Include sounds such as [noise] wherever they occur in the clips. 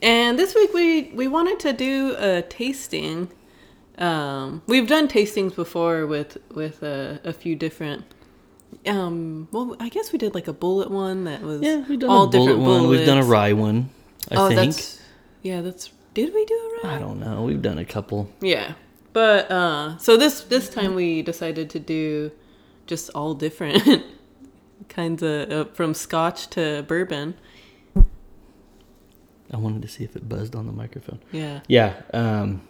And this week we, we wanted to do a tasting. Um, we've done tastings before with with a, a few different. Um, well, I guess we did like a bullet one that was Yeah, we've done all a bullet different one. We've done a rye one, I oh, think. that's yeah. That's did we do a rye? I don't know. We've done a couple. Yeah. But uh so this this time we decided to do just all different [laughs] kinds of uh, from scotch to bourbon. I wanted to see if it buzzed on the microphone. Yeah. Yeah, um,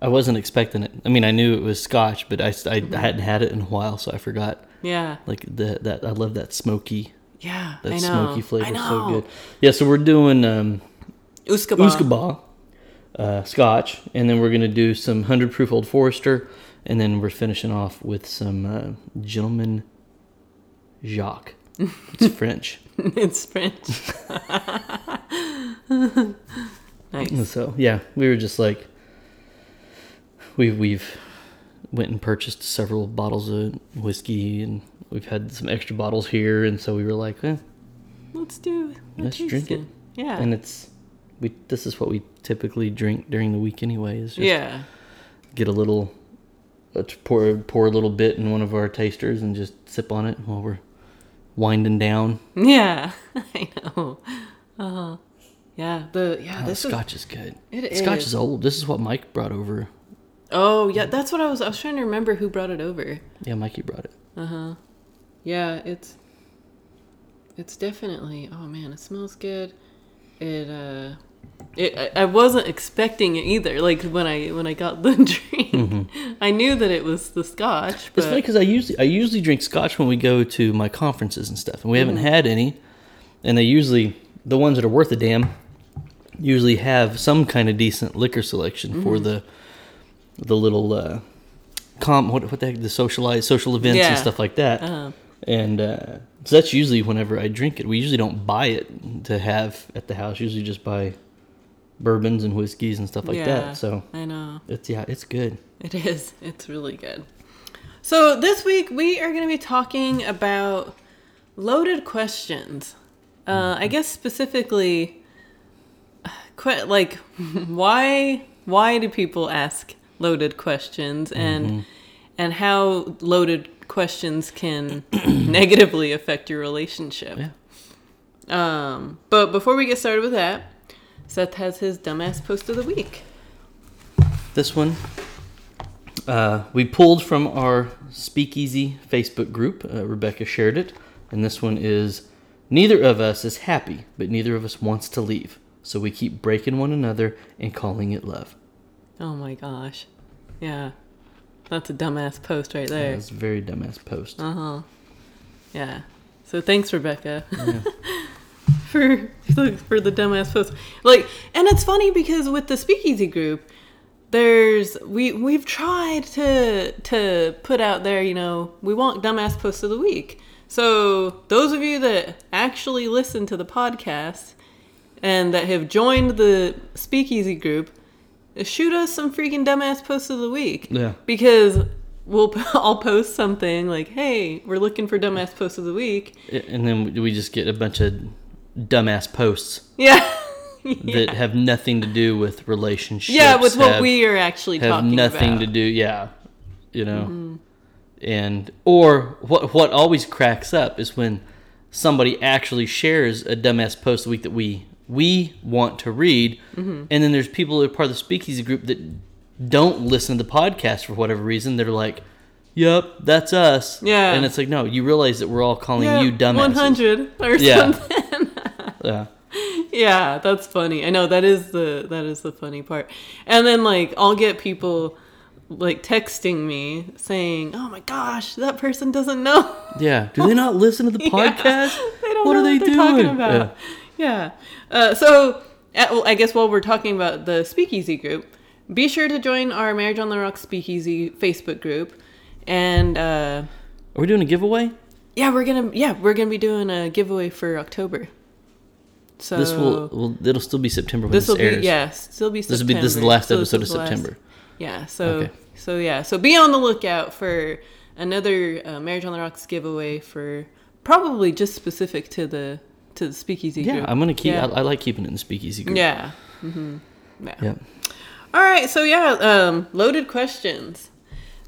I wasn't expecting it. I mean, I knew it was Scotch, but I, I, Mm-hmm. I hadn't had it in a while, so I forgot. Yeah. Like the that I love that smoky Yeah. that I know. smoky flavor so good. Yeah, so we're doing um, Usquaebach. Usquaebach, uh, Scotch, and then we're gonna do some hundred proof Old Forester, and then we're finishing off with some uh, Gentleman Jacques. It's French. [laughs] it's French. [laughs] nice. So yeah, we were just like, we've we've went and purchased several bottles of whiskey, and we've had some extra bottles here, and so we were like, eh, Let's do let's drink it. Yeah. And it's we this is what we typically drink during the week anyway. Is just yeah. get a little, to pour pour a little bit in one of our tasters and just sip on it while we're winding down. Yeah. [laughs] I know. Uh yeah, the yeah, Oh, this is Scotch is good. It Scotch is. is old. This is what Mike brought over. Oh, yeah, that's what I was I was trying to remember who brought it over. Yeah, Mikey brought it. Uh-huh. Yeah, it's it's definitely oh man, it smells good. It uh it I, I wasn't expecting it either. Like when I when I got the [laughs] drink, I knew that it was the scotch, It's funny because I usually I usually drink scotch when we go to my conferences and stuff, and we haven't had any. And they usually the ones that are worth a damn usually have some kind of decent liquor selection for the the little uh, com what what the heck the socialized social events Yeah. and stuff like that. uh, And uh, so that's usually whenever I drink it. We usually don't buy it to have at the house. Usually just buy bourbons and whiskeys and stuff like yeah, that. So I know. it's yeah, it's good. It is. It's really good. So this week we are going to be talking about loaded questions. Uh, I guess specifically, que- like [laughs] why why do people ask loaded questions and and how loaded questions can [clears throat] negatively affect your relationship. Yeah. Um, but before we get started with that, Seth has his dumbass post of the week. This one uh, we pulled from our Speakeasy Facebook group. Uh, Rebecca shared it, and this one is Neither of us is happy, but neither of us wants to leave. So we keep breaking one another and calling it love. Oh my gosh. Yeah. That's a dumbass post right there. That's a very dumbass post. Uh huh. Yeah. So thanks, Rebecca, Yeah. [laughs] for the, for the dumbass post. Like, and it's funny because with the Speakeasy group, there's we we've tried to to put out there, you know, we want dumbass post of the week. So those of you that actually listen to the podcast and that have joined the Speakeasy group, shoot us some freaking dumbass posts of the week Yeah. because we'll [laughs] I'll post something like, "Hey, we're looking for dumbass post of the week." And then we just get a bunch of dumbass posts Yeah, [laughs] that have nothing to do with relationships. yeah, with what have- we are actually have talking nothing about. to do. Yeah, you know, Mm-hmm. and or what what always cracks up is when somebody actually shares a dumbass post a week that we we want to read, Mm-hmm. and then there's people that are part of the speakeasy group that don't listen to the podcast for whatever reason. They're like, "Yep, that's us." Yeah. and it's like, no, you realize that we're all calling yeah, you dumbasses. One hundred or Yeah. something. Yeah. yeah, that's funny. I know that is the that is the funny part. And then like I'll get people like texting me saying, "Oh my gosh, that person doesn't know." Yeah. Do they not listen to the [laughs] Yeah. podcast? They don't What know are they what talking doing? about. Yeah. Uh, so uh, well, I guess while we're talking about the Speakeasy group, be sure to join our Marriage on the Rocks Speakeasy Facebook group, and uh, Are we doing a giveaway? yeah, we're gonna yeah we're gonna be doing a giveaway for October. So This will, will it'll still be September when this this, will be airs. yeah still be September. This will be this is the last So episode of last- September. Yeah. So Okay. so yeah. So be on the lookout for another uh, Marriage on the Rocks giveaway for probably just specific to the to the Speakeasy Yeah, group. I'm gonna keep. Yeah. I, I like keeping it in the speakeasy group. yeah. hmm Yeah. Yeah. All right. So yeah, um, loaded questions.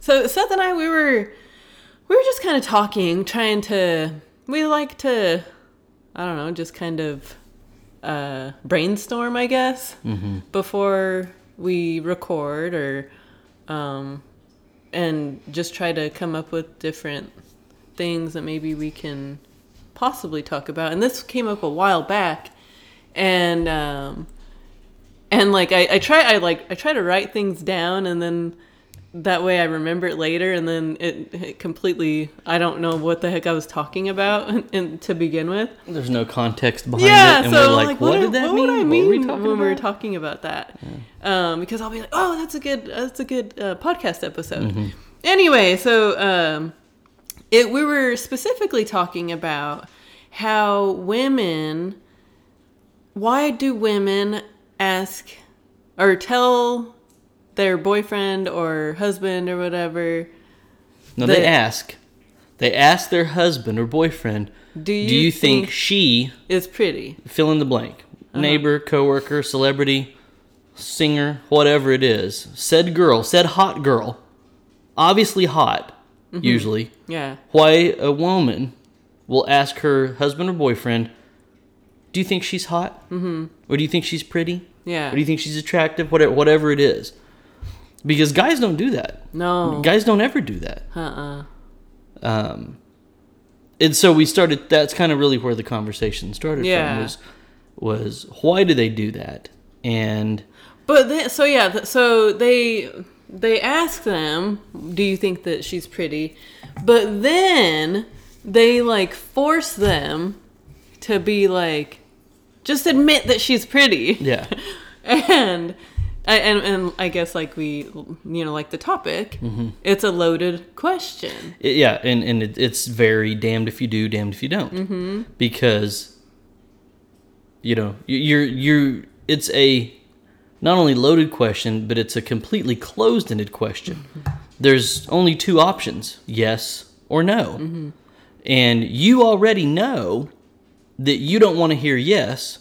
So Seth and I, we were we were just kind of talking, trying to. We like to, I don't know, just kind of uh, brainstorm, I guess, Mm-hmm. before we record, or um, and just try to come up with different things that maybe we can possibly talk about. And this came up a while back, and um, and like I, I try I like I try to write things down and then that way I remember it later and then it, it completely I don't know what the heck I was talking about [laughs] and, to begin with. There's no context behind Yeah, it, and so we're like, like, what, what, did that what mean? I What mean we when we were talking about that? Um, because I'll be like, oh, that's a good that's a good uh, podcast episode. Mm-hmm. Anyway, so um, it we were specifically talking about how women why do women ask or tell their boyfriend or husband or whatever no, they the- ask. They ask their husband or boyfriend, do you, "Do you think, think she is pretty fill in the blank? Uh-huh. Neighbor, coworker, celebrity, singer, whatever it is. Said girl, said hot girl, obviously hot, Mm-hmm. usually. yeah Why a woman will ask her husband or boyfriend, "Do you think she's hot? Mm-hmm. Or do you think she's pretty? yeah Or do you think she's attractive? Whatever, whatever it is." Because guys don't do that. no Guys don't ever do that. uh-uh Um, and so we started. That's kind of really where the conversation started Yeah. from. Was was why do they do that? And But then, so yeah, so they they ask them, "Do you think that she's pretty?" But then they like force them to be like, just admit that she's pretty. yeah, [laughs] and I- and and I guess like we you know like the topic, Mm-hmm. it's a loaded question. It- yeah, and and it, it's very damned if you do, damned if you don't, mm-hmm. because you know you- you're you're it's a not only loaded question, but it's a completely closed-ended question. There's only two options: yes or no, and you already know that you don't want to hear yes,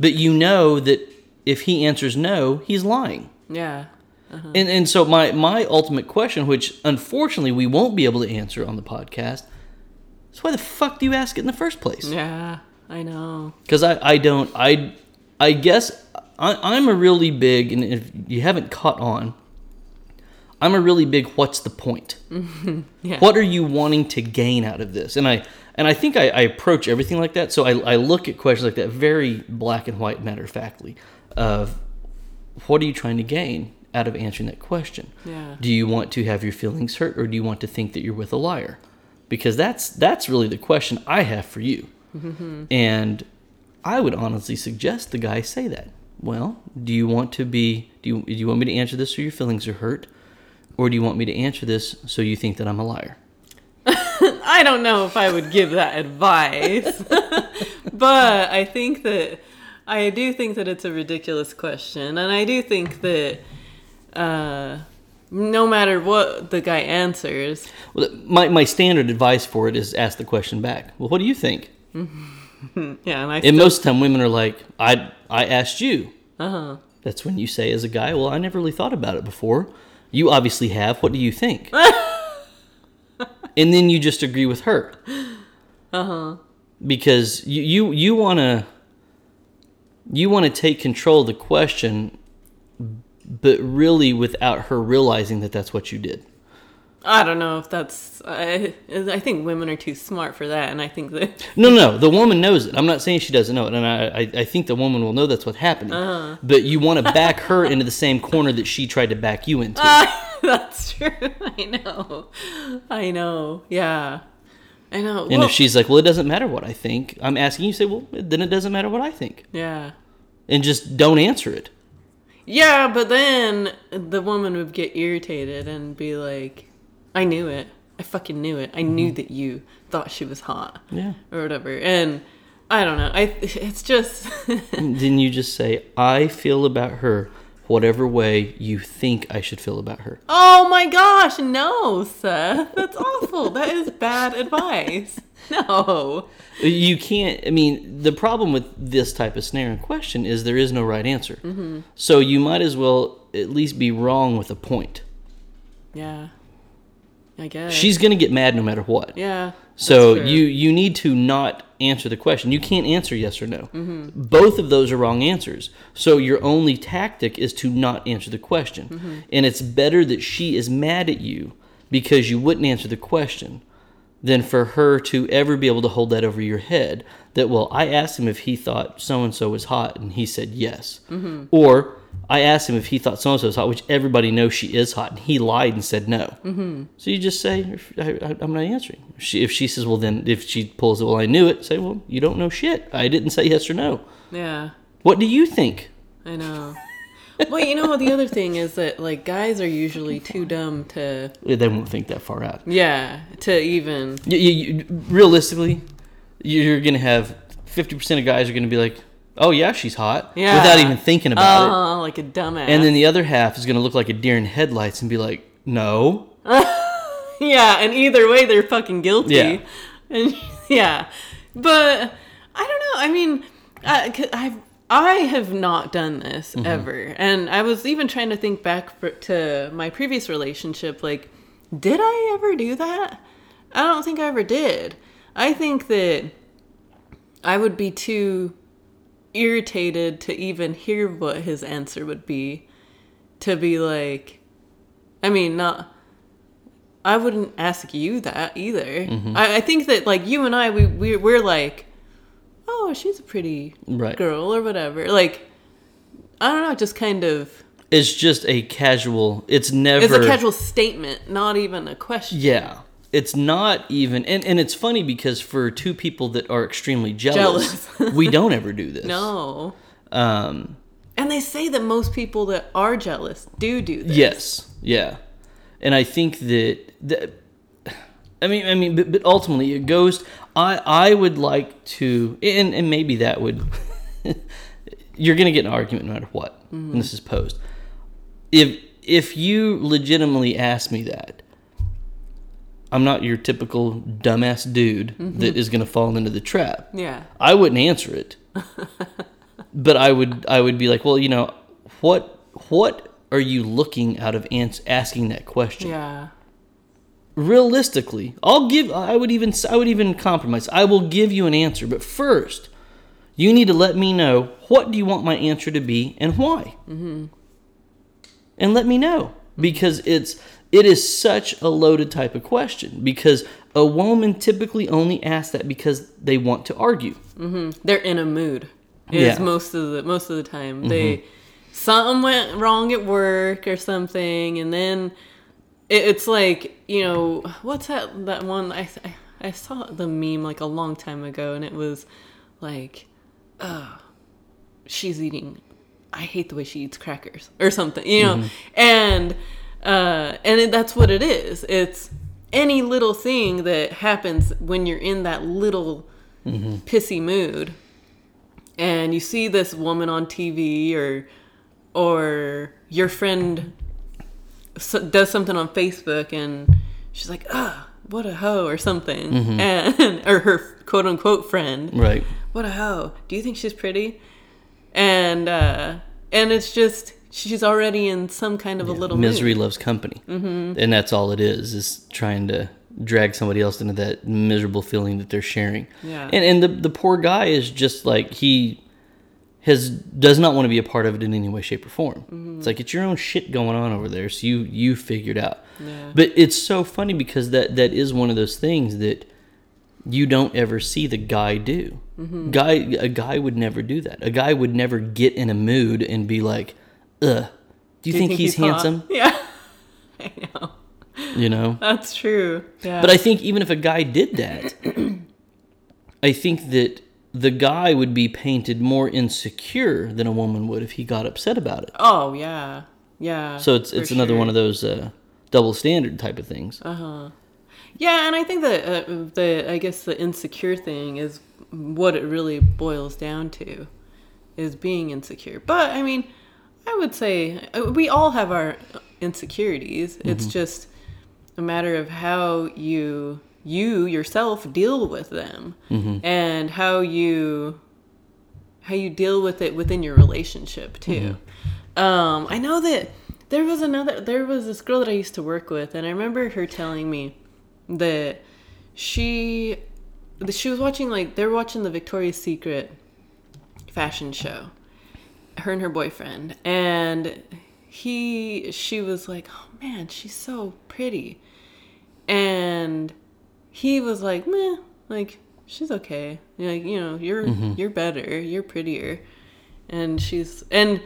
but you know that if he answers no, he's lying. Yeah. Uh-huh. And and so my my ultimate question, which unfortunately we won't be able to answer on the podcast, is why the fuck do you ask it in the first place? Yeah. I know. Because I I don't I I guess I, I'm a really big and if you haven't caught on, I'm a really big. What's the point? [laughs] Yeah. What are you wanting to gain out of this? And I and I think I, I approach everything like that. So I, I look at questions like that very black and white, matter of factly, of what are you trying to gain out of answering that question? Yeah. Do you want to have your feelings hurt, or do you want to think that you're with a liar? Because that's that's really the question I have for you. Mm-hmm. And I would honestly suggest the guy say that. Well, do you want to be? Do you do you want me to answer this so your feelings are hurt, or do you want me to answer this so you think that I'm a liar? [laughs] I don't know if I would give that advice, [laughs] but I think that I do think that it's a ridiculous question, and I do think that uh, no matter what the guy answers, Well, my my standard advice for it is ask the question back. Well, what do you think? [laughs] yeah, and I And still, most of the time, women are like, "I I asked you." uh huh, That's when you say as a guy, "Well, I never really thought about it before." You obviously have. What do you think? [laughs] and then you just agree with her. uh huh, because you you you want to you want to take control of the question but really without her realizing that that's what you did I don't know if that's. I I think women are too smart for that, and I think that [laughs] no no the woman knows it i'm not saying she doesn't know it and i i, I think the woman will know that's what's happening Uh-huh. but you want to back her into the same corner that she tried to back you into [laughs] that's true. [laughs] I know, I know, yeah, I know. and Well, if she's like well it doesn't matter what i think i'm asking you say well then it doesn't matter what i think yeah, and just don't answer it. Yeah, but then the woman would get irritated and be like, I knew it. I fucking knew it. I mm-hmm. knew that you thought she was hot. Yeah. Or whatever. And I don't know. I [laughs] it's just [laughs] Didn't you just say, I feel about her whatever way you think I should feel about her? Oh my gosh, no, Seth. That's awful. that is bad advice. [laughs] No. You can't, I mean, the problem with this type of snare and question is there is no right answer. Mm-hmm. So you might as well at least be wrong with a point. Yeah. I guess. She's going to get mad no matter what. Yeah. So you you need to not answer the question. You can't answer yes or no. Mm-hmm. Both of those are wrong answers. So your only tactic is to not answer the question. Mm-hmm. And it's better that she is mad at you because you wouldn't answer the question than for her to ever be able to hold that over your head that well I asked him if he thought so and so was hot and he said yes. Mm-hmm. Or I asked him if he thought so and so was hot, which everybody knows she is hot, and he lied and said no. Mm-hmm. So you just say, I, I, I'm not answering. If she, if she says, well, then if she pulls it, well, I knew it, say, well, you don't know shit. I didn't say yes or no. Yeah. What do you think? I know. well, you know the other thing is that like guys are usually too dumb to They won't think that far out. yeah, to even You, you, you, realistically, you're going to have 50% of guys are going to be like, oh, yeah, she's hot, Yeah. without even thinking about it. Oh, like a dumbass. And then the other half is going to look like a deer in headlights and be like, no. [laughs] Yeah, and either way, they're fucking guilty. Yeah. And [laughs] yeah, but I don't know. I mean, I, 'cause I've I have not done this Mm-hmm. ever, and I was even trying to think back for, to my previous relationship. Like, did I ever do that? I don't think I ever did. I think that I would be too irritated to even hear what his answer would be. To be like, I mean, not. I wouldn't ask you that either. Mm-hmm. I, I think that like you and I, we, we we're like, oh, she's a pretty Right. girl or whatever. Like, I don't know, just kind of. It's just a casual, it's never. It's a casual statement, not even a question. Yeah. It's not even, and, and it's funny because for two people that are extremely jealous, Jealous. we don't ever do this. [laughs] No. Um, And they say that most people that are jealous do do this. yes. Yeah. And I think that, that I mean, I mean, but, but ultimately it goes, I, I would like to, and, and maybe that would, [laughs] you're going to get an argument no matter what when this is posed. If, if you legitimately ask me that, I'm not your typical dumbass dude that is going to fall into the trap. Yeah. I wouldn't answer it. [laughs] but I would I would be like, well, you know, what what are you looking out of ans- asking that question? Yeah. Realistically, I'll give I would even I would even compromise. I will give you an answer, but first, you need to let me know what do you want my answer to be and why. Mm-hmm. And let me know because it's it is such a loaded type of question because a woman typically only asks that because they want to argue. They're in a mood. Is Yeah. Mm-hmm. most of the most of the time. They something went wrong at work or something and then it, it's like, you know, what's that that one I, I I saw the meme like a long time ago and it was like uh she's eating I hate the way she eats crackers or something, you know. And uh and it, that's what it is. It's any little thing that happens when you're in that little pissy mood and you see this woman on TV or or your friend does something on Facebook and she's like, "Ah, what a hoe" or something. And [laughs] or her quote unquote friend Right. what a hoe. Do you think she's pretty? And uh and it's just she's already in some kind of a little misery mood. loves company mm-hmm. and that's all it is is trying to drag somebody else into that miserable feeling that they're sharing Yeah. and and the, the poor guy is just like he has does not want to be a part of it in any way shape or form Mm-hmm. it's like it's your own shit going on over there so you you figure it out Yeah. but it's so funny because that that is one of those things that you don't ever see the guy do Mm-hmm. guy a guy would never do that a guy would never get in a mood and be like ugh do you, think, he's, hot? handsome [laughs] Yeah. [laughs] I know. you know That's true. Yeah. but i think even if a guy did that i think that the guy would be painted more insecure than a woman would if he got upset about it. Oh yeah, yeah. So it's it's another sure. one of those uh, double standard type of things. Uh-huh. Yeah, and I think that uh, the I guess the insecure thing is what it really boils down to, is being insecure. But I mean, I would say uh, we all have our insecurities. It's just a matter of how you you yourself deal with them and how you how you deal with it within your relationship too. Um, I know that there was another there was this girl that I used to work with, and I remember her telling me that she she was watching like they were watching the Victoria's Secret fashion show. Her and her boyfriend, and he she was like, "Oh man, she's so pretty," and he was like, "Meh, like she's okay. Like you know, you're mm-hmm. you're better, you're prettier," and she's and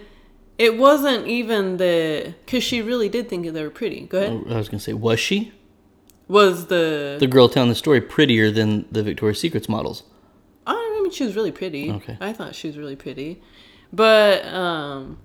it wasn't even the because she really did think they were pretty. Go ahead. Oh, I was gonna say, was she Was the, the girl telling the story prettier than the Victoria's Secrets models? I don't mean she was really pretty. Okay. I thought she was really pretty, but um,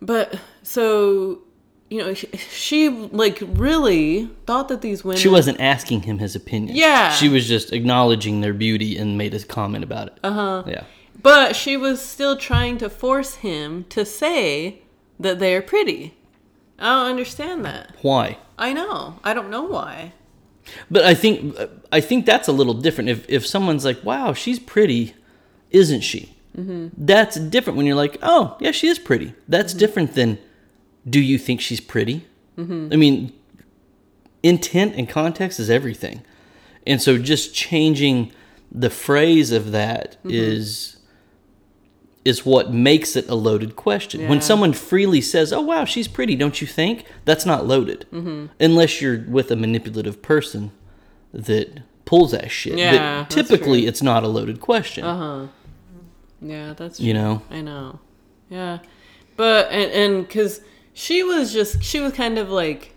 but so you know she, she like really thought that these women She wasn't asking him his opinion. Yeah. She was just acknowledging their beauty and made a comment about it. Uh Uh-huh. huh. Yeah. But she was still trying to force him to say that they're pretty. I don't understand that. Why? I know. I don't know why. But I think I think that's a little different. If if someone's like, "Wow, she's pretty," isn't she? Mm-hmm. That's different when you're like, "Oh, yeah, she is pretty." That's different than, "Do you think she's pretty?" Mm-hmm. I mean, intent and context is everything, and so just changing the phrase of that is is what makes it a loaded question. When someone freely says, "Oh wow, she's pretty," don't you think? That's not loaded, mm-hmm. unless you're with a manipulative person that pulls that shit. Yeah, typically, it's not a loaded question. Uh-huh. Yeah, that's You true. know? I know. Yeah. But and and cuz she was just she was kind of like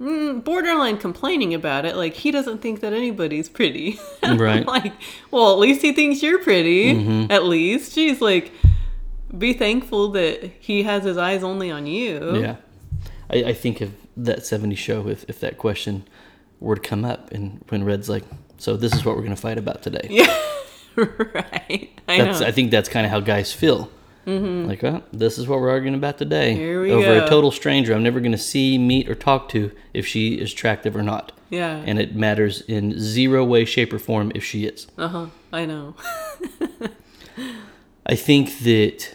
mm, borderline complaining about it like he doesn't think that anybody's pretty. [laughs] Right. like, well, at least he thinks you're pretty. Mm-hmm. At least she's like be thankful that he has his eyes only on you. Yeah, I, I think of that '70s show if if that question were to come up, and when Red's like, "So this is what we're gonna fight about today." Yeah. [laughs] [laughs] right. I That's know. I think that's kind of how guys feel. Like, oh, this is what we're arguing about today. Mm-hmm. Over go. a total stranger I'm never going to see, meet, or talk to if she is attractive or not. yeah. And it matters in zero way, shape, or form if she is. uh-huh. I know. [laughs] I think that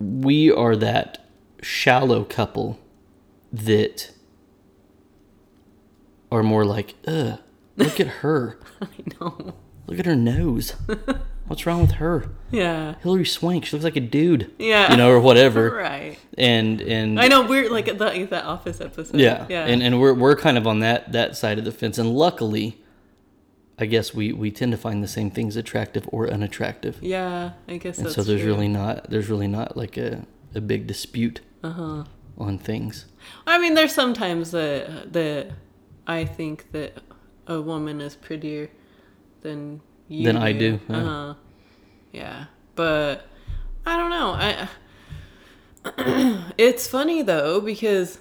we are that shallow couple that are more like, ugh, look at her. [laughs] I know. Look at her nose. [laughs] What's wrong with her? Yeah. Hilary Swank, she looks like a dude. Yeah. You know, or whatever. [laughs] Right. And and I know we're like the that office episode. yeah. Yeah. And and we're we're kind of on that that side of the fence. And luckily, I guess we we tend to find the same things attractive or unattractive. yeah, I guess And so there's true. really not there's really not like a, a big dispute Uh-huh. on things. I mean, there's sometimes that that I think that a woman is prettier than you Than I do, yeah. Uh-huh. Yeah, but I don't know. I [clears throat] it's funny though because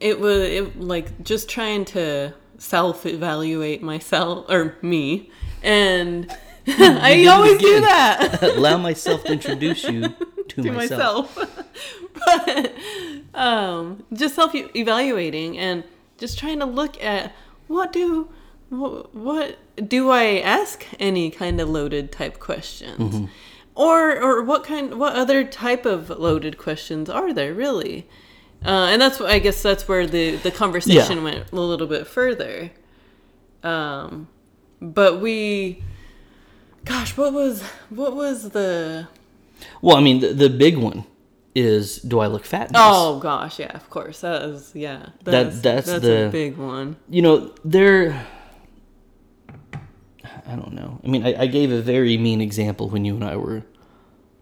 it was it, like just trying to self-evaluate myself or me and [laughs] I always do that. [laughs] Allow myself to introduce you [laughs] to, to myself. myself. but um, just self evaluating and just trying to look at what do what, what do I ask any kind of loaded type questions, Mm-hmm. or or what kind what other type of loaded questions are there really? Uh, and that's what I guess that's where the the conversation Yeah. went a little bit further. Um, but we, gosh, what was what was the Well, I mean, the, the big one is do I look fat? in this? Oh gosh, yeah, of course. That is yeah. That's, that's that's the- a big one. you know, there. I don't know. I mean, I, I gave a very mean example when you and I were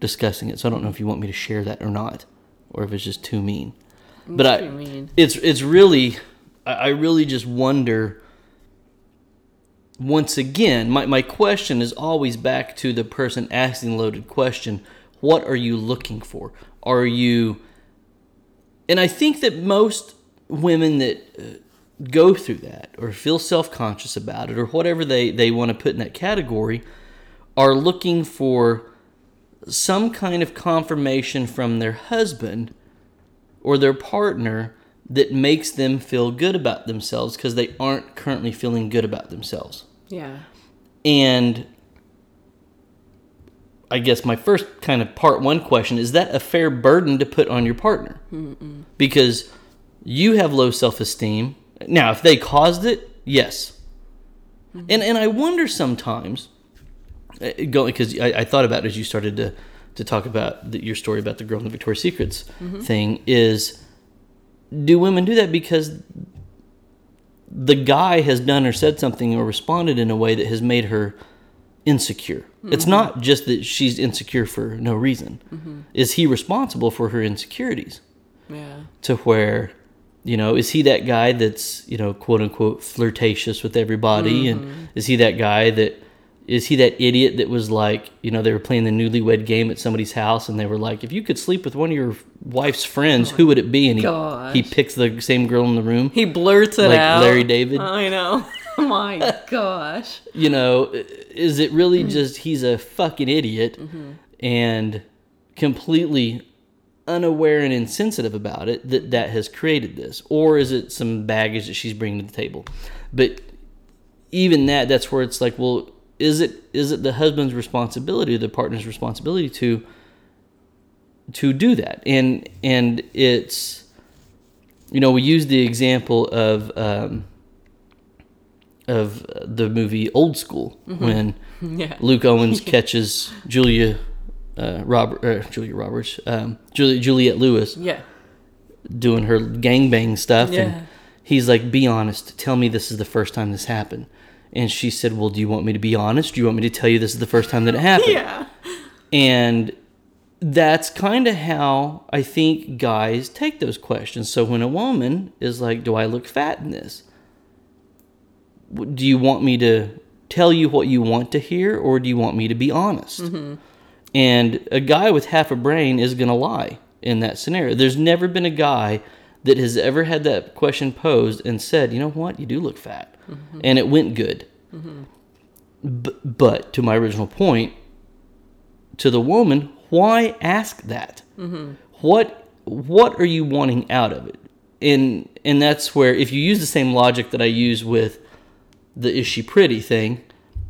discussing it, so I don't know if you want me to share that or not, or if it's just too mean. But I, mean. it's it's really, I, I really just wonder once again, my, my question is always back to the person asking the loaded question what are you looking for? Are you. And I think that most women that uh, go through that or feel self conscious about it or whatever they, they want to put in that category are looking for some kind of confirmation from their husband or their partner that makes them feel good about themselves because they aren't currently feeling good about themselves. Yeah. And I guess my first kind of part one question is that a fair burden to put on your partner? Because you have low self esteem. Now, if they caused it, yes. And and I wonder sometimes, uh, going because I, I thought about it as you started to to talk about the, your story about the girl in the Victoria's Secrets thing is, do women do that because the guy has done or said something or responded in a way that has made her insecure. It's not just that she's insecure for no reason. Mm-hmm. Is he responsible for her insecurities? Yeah. To where, you know, is he that guy that's, you know, quote unquote flirtatious with everybody? And mm-hmm. is he that guy that is he that idiot that was like, you know, they were playing the newlywed game at somebody's house and they were like, if you could sleep with one of your wife's friends, who would it be? And he, gosh. he picks the same girl in the room. He blurts it Like out. Larry David? I know. [laughs] My gosh. you know, is it really just he's a fucking idiot and completely unaware and insensitive about it that that has created this, or is it some baggage that she's bringing to the table? But even that, that's where it's like, well, is it is it the husband's responsibility, the partner's responsibility to to do that? And and it's you know we use the example of. Um, of the movie Old School when [laughs] Yeah. Luke Owens [laughs] catches Julia uh, Robert uh, Julia Roberts um, Julia Juliette Lewis Yeah. doing her gangbang stuff Yeah. and he's like be honest tell me this is the first time this happened and she said well do you want me to be honest do you want me to tell you this is the first time that it happened Yeah. and that's kind of how I think guys take those questions. So when a woman is like, Do I look fat in this? Do you want me to tell you what you want to hear, or do you want me to be honest? Mm-hmm. And a guy with half a brain is going to lie in that scenario. There's never been a guy that has ever had that question posed and said, You know what? You do look fat. Mm-hmm. And it went good. Mm-hmm. B- but to my original point, to the woman, why ask that? What what are you wanting out of it? And and that's where if you use the same logic that I use with the is she pretty thing,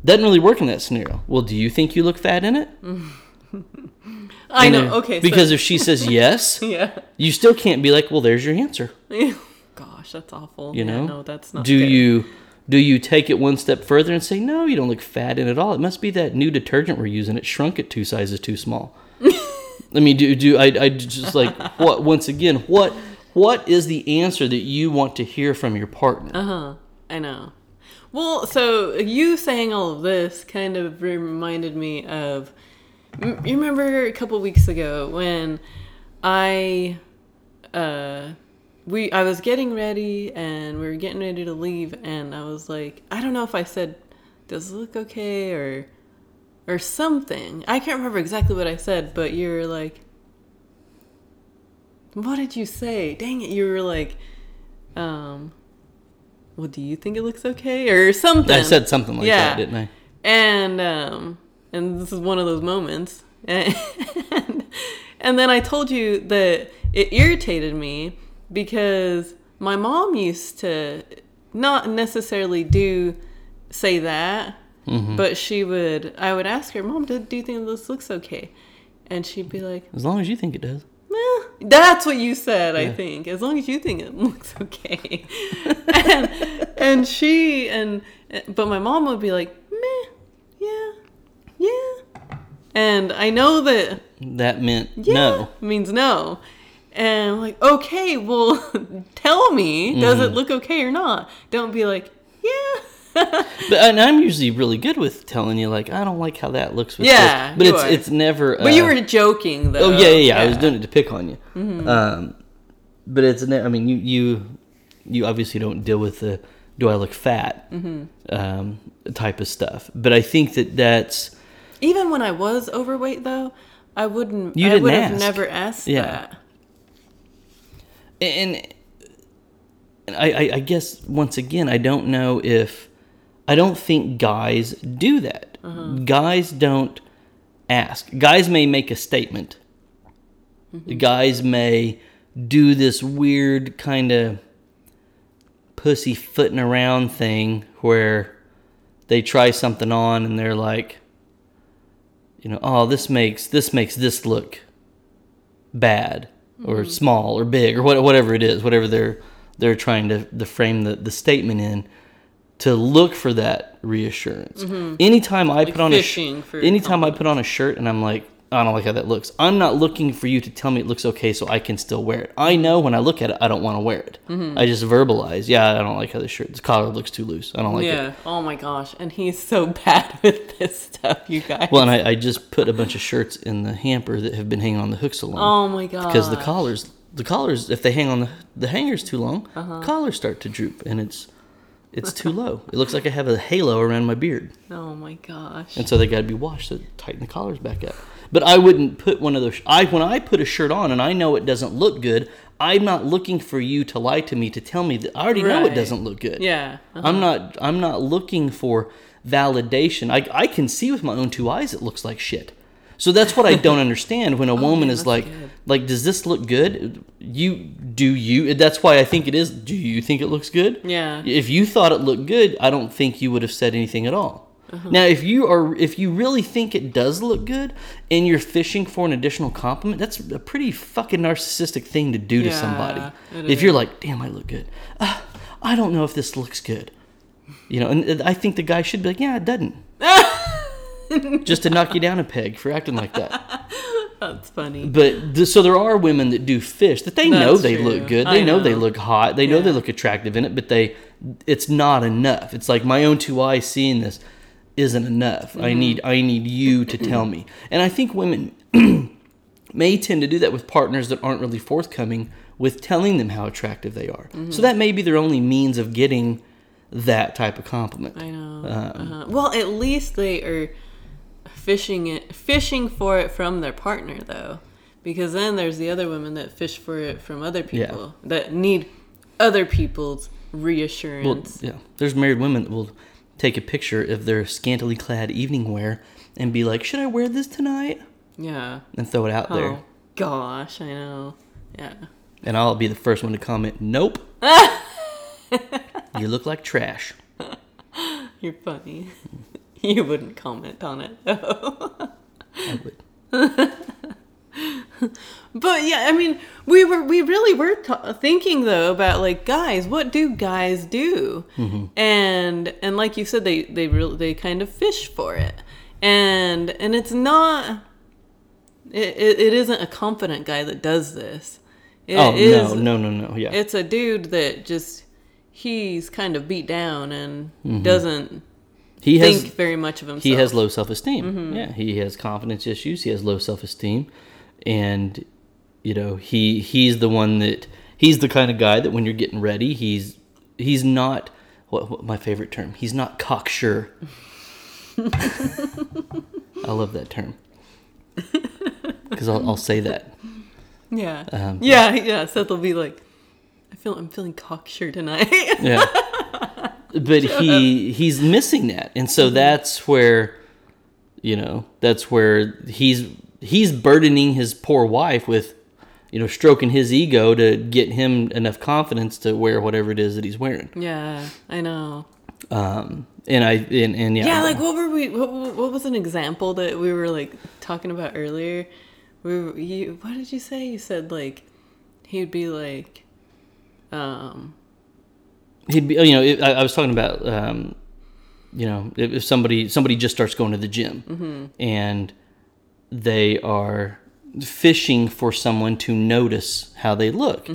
doesn't really work in that scenario. Well, do you think you look fat in it? [laughs] I know. Okay. Because so, if she says [laughs] yes, yeah. you still can't be like, well, there's your answer. [laughs] Gosh, that's awful. You Yeah, know? no, that's not. do good. you do you take it one step further and say, no, you don't look fat in it at all. It must be that new detergent we're using. It shrunk it two sizes too small. I mean, do do I, I just like what once again what what is the answer that you want to hear from your partner? Uh huh. I know. Well, so you saying all of this kind of reminded me of. You remember a couple weeks ago when I, uh, we I was getting ready and we were getting ready to leave and I was like, I don't know if I said, "Does it look okay?" or or something. I can't remember exactly what I said, but you're like, what did you say? Dang it, you were like, um, well, do you think it looks okay or something? I said something like Yeah. that, didn't I? and um, and this is one of those moments, [laughs] and and then I told you that it irritated me because my mom used to not necessarily do say that, Mm-hmm. but she would. I would ask her, "Mom, do, do you think this looks okay?" And she'd be like, As long as you think it does. That's what you said, I think. As long as you think it [laughs] looks okay. [laughs] and, and she and but my mom would be like, meh, yeah, yeah. And I know that That meant yeah no. means no. And I'm like, okay, well, [laughs] tell me, does Mm-hmm. it look okay or not? Don't be like, yeah. [laughs] But and I'm usually really good with telling you like I don't like how that looks with Yeah, this. But it's are. it's never but you uh, were joking, though. Oh yeah, yeah, yeah. I was doing it to pick on you. Um, but it's ne- I mean you you you obviously don't deal with the do I look fat, um, type of stuff. But I think that that's Even when I was overweight, though, I wouldn't. You didn't I would have never asked Yeah. that. and, and I, I, I guess once again, I don't know if I don't think guys do that. Uh-huh. Guys don't ask. Guys may make a statement. Mm-hmm. Guys may do this weird kind of pussy footing around thing where they try something on and they're like, you know, oh, this makes this makes this look bad or mm-hmm. small or big or what, whatever it is, whatever they're they're trying to, to frame the, the statement in to look for that reassurance. Mm-hmm. Anytime I put on a sh- anytime I put on a shirt and I'm like, I don't like how that looks. I'm not looking for you to tell me it looks okay so I can still wear it. I mm-hmm. know when I look at it, I don't want to wear it. Mm-hmm. I just verbalize, yeah, I don't like how this shirt. This collar looks too loose. I don't like it. yeah. Oh my gosh. And he's so [laughs] bad with this stuff, you guys. Well, and I, I just put a bunch of shirts in the hamper that have been hanging on the hooks so long. oh my god. because the collars the collars if they hang on the, the hangers too long Uh-huh. collars start to droop and it's it's too low it looks like i have a halo around my beard Oh my gosh. and so they got to be washed to tighten the collars back up but i wouldn't put one of those i when i put a shirt on and i know it doesn't look good i'm not looking for you to lie to me to tell me that i already know it Right. doesn't look good Yeah. uh, i'm not i'm not looking for validation I, I can see with my own two eyes it looks like shit so that's what i don't [laughs] understand when a woman man, is that's like good. Like does this look good? You do you that's why i think it is do you think it looks good? Yeah. if you thought it looked good i don't think you would have said anything at all. Uh-huh. now if you are if you really think it does look good and you're fishing for an additional compliment that's a pretty fucking narcissistic thing to do to somebody. if you're like damn i look good. Uh, i don't know if this looks good. You know and i think the guy should be like yeah it doesn't. [laughs] Just to knock you down a peg for acting like that [laughs] [laughs] That's funny. but th- so there are women that do fish that they know they true. look good. They know. they look hot. They know they look attractive in it, but they it's not enough. It's like my own two eyes seeing this isn't enough. I Mm-hmm. need I need you to tell me. And I think women [clears throat] may tend to do that with partners that aren't really forthcoming with telling them how attractive they are. Mm-hmm. So that may be their only means of getting that type of compliment. I know. Um, uh-huh. Well, at least they are fishing it, fishing for it from their partner, though, because then there's the other women that fish for it from other Yeah. people that need other people's Well, reassurance. yeah. There's married women that will take a picture of their scantily clad evening wear and be like, "Should I wear this tonight?" yeah. and throw it out there. Oh gosh, I know. Yeah. And I'll be the first one to comment, "Nope." [laughs] you look like trash. You're funny. Mm. [laughs] you wouldn't comment on it though. I would. [laughs] But yeah, I mean, we were we really were ta thinking though about like guys, what do guys do? Mm-hmm. And and like you said, they they really they kind of fish for it, and and it's not. It, it, it isn't a confident guy that does this. It oh is- no, no, no, no. Yeah. It's a dude that just he's kind of beat down and mm-hmm. doesn't he has think very much of himself. he has low self-esteem. Yeah, he has confidence issues. He has low self-esteem, and you know he he's the one that he's the kind of guy that when you're getting ready, he's he's not what, what my favorite term. He's not cocksure. [laughs] I love that term because I'll, I'll say that. Yeah. Um, yeah, yeah. Seth will be like, I feel I'm feeling cocksure tonight. Yeah. [laughs] but [laughs] he he's missing that. And so that's where you know, that's where he's he's burdening his poor wife with you know, stroking his ego to get him enough confidence to wear whatever it is that he's wearing. yeah, I know. Um and I and, and yeah. Yeah, like what were we? What, what what was an example that we were like talking about earlier? We were, you, what did you say? You said like he'd be like, um, he'd be you know it, I, I was talking about um, you know if, if somebody somebody just starts going to the gym and they are fishing for someone to notice how they look.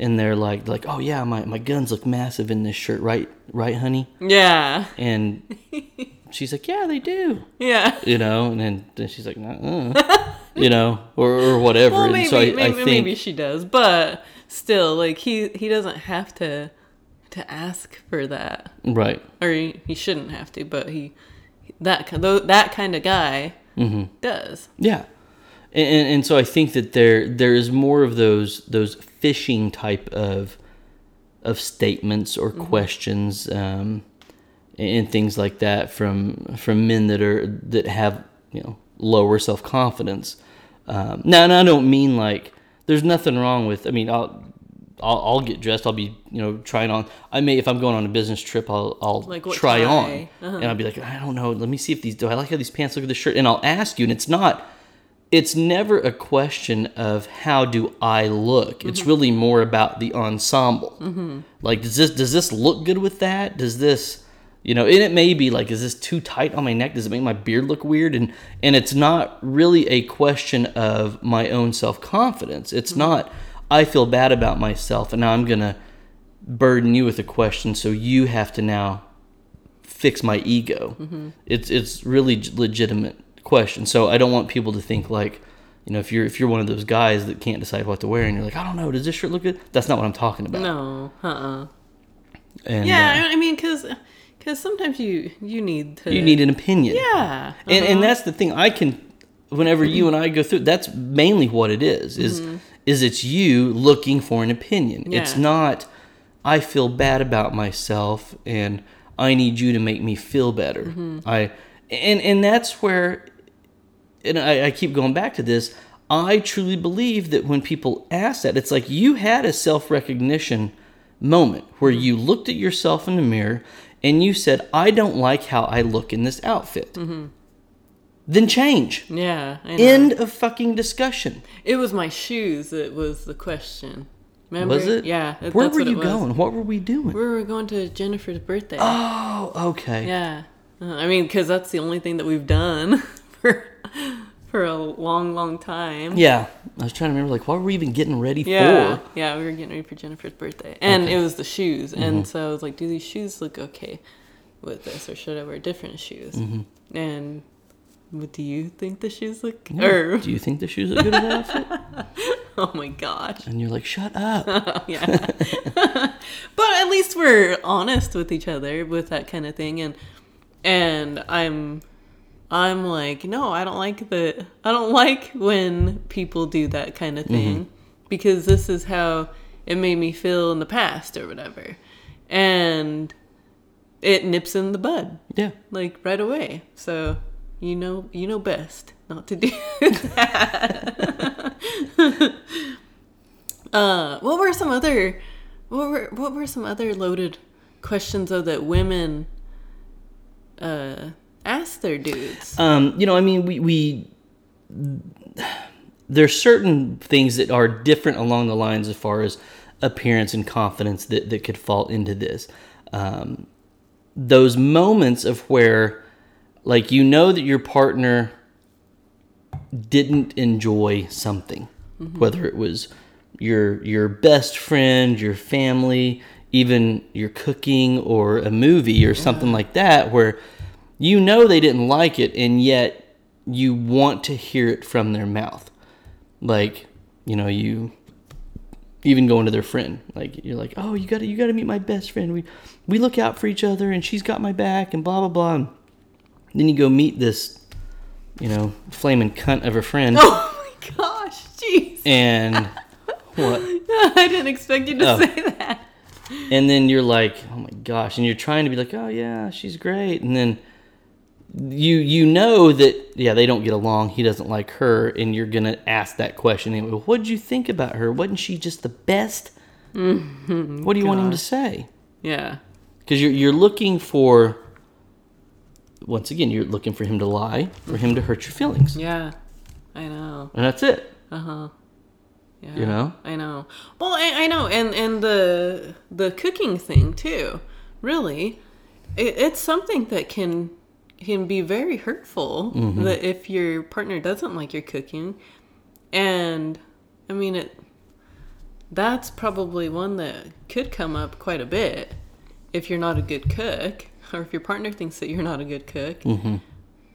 And they're like like oh yeah my, my guns look massive in this shirt right right honey? Yeah, and [laughs] she's like yeah they do. Yeah. you know and then, then she's like uh [laughs] you know or, or whatever. Well, and maybe so I, maybe, I think maybe she does, but still, like he he doesn't have to to ask for that, Right. or he, he shouldn't have to, but he that that kind of guy does. Yeah, and, and so I think that there there is more of those those fishing type of of statements or questions um, and things like that from from men that are that have you know lower self confidence. Um, now, and I don't mean like there's nothing wrong with. I mean, I'll. I'll, I'll get dressed. I'll be, you know, trying on. I may, if I'm going on a business trip, I'll, I'll Like try tie? on, and I'll be like, I don't know. Let me see if these. Do I like how these pants look at this shirt? And I'll ask you, and it's not it's never a question of how do I look. It's mm-hmm. really more about the ensemble. Mm-hmm. Like, does this does this look good with that? Does this, you know, and it may be like, is this too tight on my neck? Does it make my beard look weird? And and it's not really a question of my own self confidence. It's mm-hmm. not. I feel bad about myself, and now I'm gonna burden you with a question, so you have to now fix my ego. It's it's really legitimate question. So I don't want people to think like, you know, if you're if you're one of those guys that can't decide what to wear and you're like, I don't know, does this shirt look good? That's not what I'm talking about. No, uh, uh And Yeah, uh, I mean, because because sometimes you you need to you need an opinion. yeah, And uh-huh. and that's the thing. I can, whenever you and I go through, that's mainly what it is. Is is it's you looking for an opinion. It's not. I feel bad about myself, and I need you to make me feel better. Mm-hmm. I and and that's where, and I, I keep going back to this. I truly believe that when people ask that, it's like you had a self recognition moment where mm-hmm. you looked at yourself in the mirror and you said, I don't like how I look in this outfit. Mm-hmm. Then change. yeah. End of fucking discussion. It was my shoes that was the question. Remember? Was it? Yeah. that- Where were you going? What were we doing? We were going to Jennifer's birthday. oh, okay. Yeah. Uh, I mean, because that's the only thing that we've done [laughs] for for a long, long time. Yeah. I was trying to remember, like, what were we even getting ready Yeah, for? yeah, Yeah, we were getting ready for Jennifer's birthday, and Okay. it was the shoes, Mm-hmm. and so I was like, "Do these shoes look okay with this, or should I wear different shoes?" Mm-hmm. And what do you think the shoes look? Or Do you think the shoes look good in that outfit? [laughs] oh my gosh, And you're like, shut up. [laughs] yeah. [laughs] but at least we're honest with each other with that kind of thing, and and I'm I'm like, no, I don't like the I don't like when people do that kind of thing mm-hmm. because this is how it made me feel in the past or whatever. And it nips in the bud Yeah. like right away. So, you know, you know best not to do [laughs] that. [laughs] uh, what were some other what were what were some other loaded questions though that women uh ask their dudes? Um, you know, I mean, we, we there's certain things that are different along the lines as far as appearance and confidence that, that could fall into this. Um, those moments of where, like, you know that your partner didn't enjoy something, mm-hmm. whether it was your your best friend, your family, even your cooking or a movie or something like that, where you know they didn't like it, and yet you want to hear it from their mouth. Like, you know, you even going to their friend, like you're like, oh, you gotta you gotta meet my best friend. We we look out for each other, and she's got my back, and blah blah blah. And then you go meet this, you know, flaming cunt of a friend, oh my gosh, jeez. and [laughs] what? I didn't expect you to Oh. say that. and then you're like, oh my gosh, and you're trying to be like, oh yeah, she's great, and then you you know that yeah they don't get along, he doesn't like her, and you're gonna ask that question anyway. What did you think about her? Wasn't she just the best? Mm-hmm. what do you want him to say? Yeah. Because you're you're looking for once again you're looking for him to lie, for him to hurt your feelings, Yeah. I know. and that's it. Uh huh. Yeah. You know? I know. Well, I, I know, and and the the cooking thing too. Really, it, it's something that can can be very hurtful. Mm-hmm. That if your partner doesn't like your cooking, and I mean it. That's probably one that could come up quite a bit if you're not a good cook, or if your partner thinks that you're not a good cook. Mm-hmm.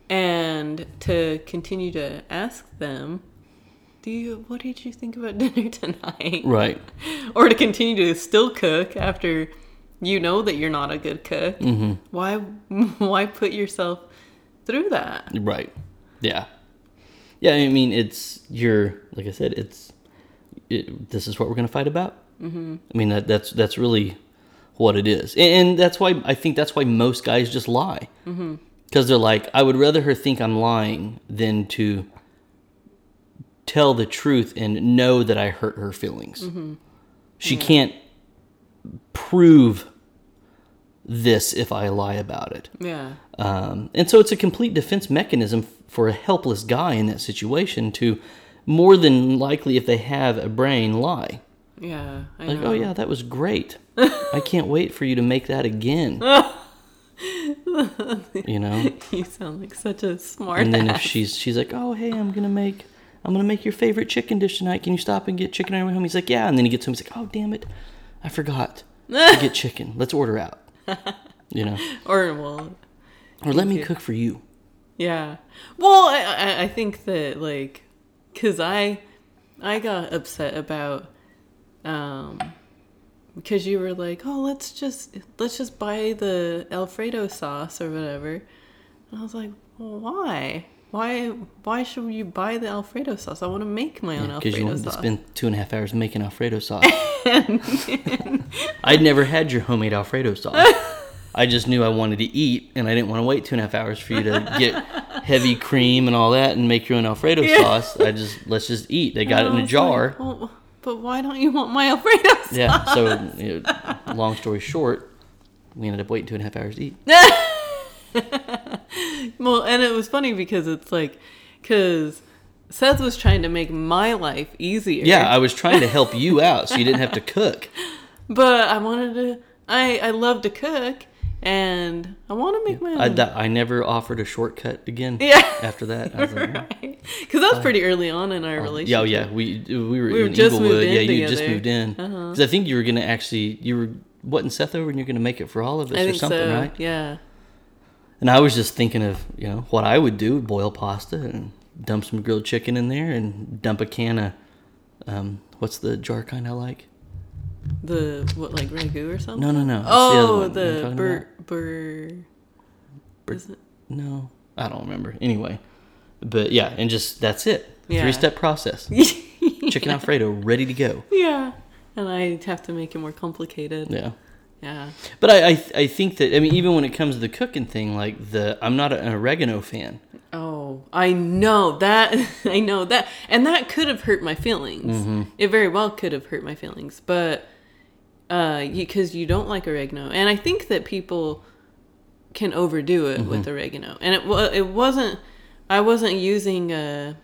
And to continue to ask them, do you what did you think about [laughs] dinner tonight? Right. [laughs] Or to continue to still cook after You know that you're not a good cook. Mm-hmm. Why [laughs] why put yourself through that? Right. Yeah. Yeah. I mean, it's you're like I said. It's it, this is what we're gonna fight about. Mm-hmm. I mean that that's that's really what it is, and, and that's why I think that's why most guys just lie because mm-hmm. they're like, I would rather her think I'm lying than to tell the truth and know that I hurt her feelings. Mm-hmm. She can't prove this if I lie about it. Yeah. Um, and so it's a complete defense mechanism for a helpless guy in that situation to more than likely, if they have a brain, lie. Yeah. I Like, know. oh, yeah, that was great. I [laughs] can't wait for you to make that again. [laughs] you know? You sound like such a smart And then if she's she's like, oh, hey, I'm going to make. I'm gonna make your favorite chicken dish tonight. Can you stop and get chicken on your way home? He's like, yeah. And then he gets home. He's like, oh, damn it, I forgot to [laughs] get chicken. Let's order out. You know, or well, or let me cook for you. Yeah. Well, I, I- I think that like, cause I, I got upset about, um, because you were like, oh, let's just let's just buy the Alfredo sauce or whatever, and I was like, well, why? Why why should you buy the Alfredo sauce? I want to make my own Because you Alfredo wanted to sauce. spend two and a half hours making Alfredo [laughs] sauce. I'd never had your homemade Alfredo sauce. [laughs] I just knew I wanted to eat, and I didn't want to wait two and a half hours for you to get heavy cream and all that and make your own Alfredo sauce. I just let's just eat. They got it in a jar. like, well, but why don't you want my Alfredo sauce? [laughs] Yeah. So, you know, long story short, we ended up waiting two and a half hours to eat. [laughs] Well, and it was funny because it's like, because Seth was trying to make my life easier. Yeah, I was trying to help you out so you didn't have to cook. [laughs] But I wanted to. I I love to cook, and I want to make my own. I, I never offered a shortcut again. Yeah. After that, I was like, right. [laughs] Because that was pretty early on in our relationship. Yeah, oh, yeah. We we were, We were in just in yeah, you just moved in. Uh-huh. Because I think you were gonna actually you were wasn't Seth over and you're gonna make it for all of us I or something, so. right? Yeah. And I was just thinking of you know what I would do: boil pasta and dump some grilled chicken in there and dump a can of um, what's the jar kind I like? The what like ragu or something? No, no, no. Oh, the, other one. You know what I'm the bur bur. Bur- is it- No, I don't remember. Anyway, but yeah, and just that's it. Yeah. Three step process. [laughs] Chicken Alfredo ready to go. Yeah. And I have to make it more complicated. Yeah. Yeah. But I, I I think that I mean even when it comes to the cooking thing, like the I'm not an oregano fan. Oh, I know that. [laughs] I know that, and that could have hurt my feelings. Mm-hmm. It very well could have hurt my feelings, but uh, because you, don't like oregano, and I think that people can overdo it with Mm-hmm. oregano, and it it wasn't. I wasn't using a,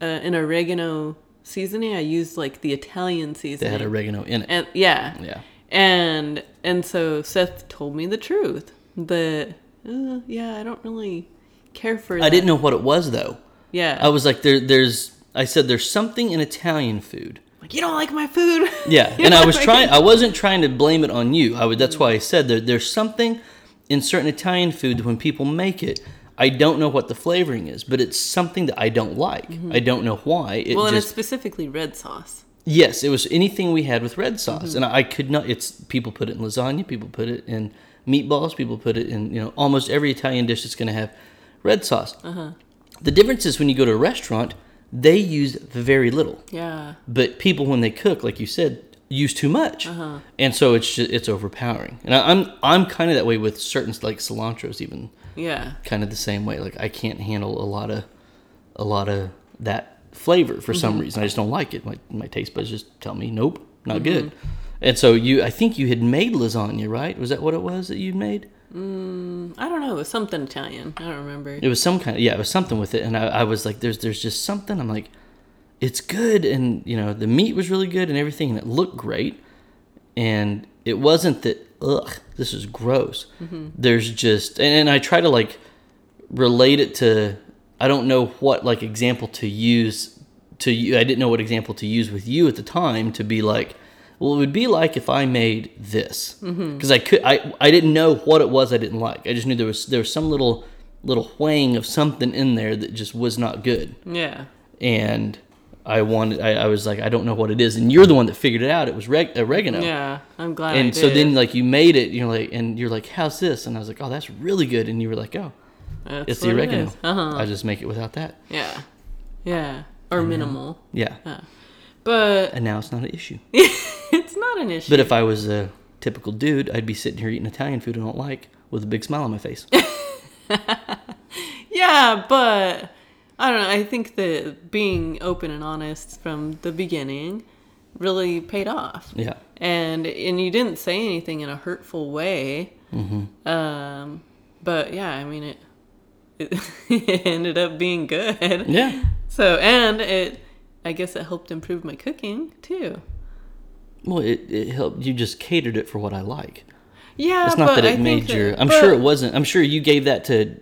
a an oregano seasoning. I used like the Italian seasoning. They had oregano in it. and yeah, Yeah. and and so Seth told me the truth that uh, yeah, I don't really care for. I didn't know what it was though. Yeah. I was like, there, there's. I said there's something in Italian food. like, you don't like my food? [laughs] Yeah, and I was trying. I wasn't trying to blame it on you. I would. That's why I said there, there's something in certain Italian food when people make it. I don't know what the flavoring is, but it's something that I don't like. I don't know why. It Mm-hmm. well, and it's specifically red sauce. yes, it was anything we had with red sauce, Mm-hmm. and I could not. It's people put it in lasagna, people put it in meatballs, people put it in you know almost every Italian dish that's going to have red sauce. Uh-huh. The difference is when you go to a restaurant, they use very little Yeah. but people when they cook like you said use too much Uh-huh. and so it's just, it's overpowering and I, i'm i'm kind of that way with certain like cilantro's even Yeah. kind of the same way like i can't handle a lot of a lot of that flavor for Mm-hmm. some reason i just don't like it my, my taste buds just tell me nope not Mm-hmm. good and so you i think you had made lasagna right was that what it was that you made Mm, I don't know. It was something Italian. I don't remember. it was some kind of yeah it was something with it and I, I was like there's there's just something i'm like it's good and you know the meat was really good and everything and it looked great and it wasn't that ugh this is gross. There's just and, and i try to like relate it to i don't know what like example to use to you i didn't know what example to use with you at the time to be like well it would be like if i made this. Mm-hmm. Because i could i i didn't know what it was i didn't like. I just knew there was there was some little little whang of something in there that just was not good. Yeah. and I wanted. I, I was like, I don't know what it is, and you're the one that figured it out. It was reg- oregano. Yeah, I'm glad. I And so then like you made it. You're like, and you're like, how's this? And I was like, oh, that's really good. And you were like, oh, That's it's the what it oregano. Uh-huh. I just make it without that. Yeah, yeah, or minimal. Yeah. Yeah. But And now it's not an issue. [laughs] it's not an issue. But if I was a typical dude, I'd be sitting here eating Italian food I don't like with a big smile on my face. [laughs] Yeah, but I don't know. I think that being open and honest from the beginning really paid off. yeah. And and you didn't say anything in a hurtful way. Mm-hmm. Um, but yeah, I mean it. It [laughs] ended up being good. Yeah. So and it, I guess it helped improve my cooking too. Well, it, it helped. You just catered it for what I like. Yeah, It's not but that it think made your. that- I'm sure it wasn't. I'm sure you gave that to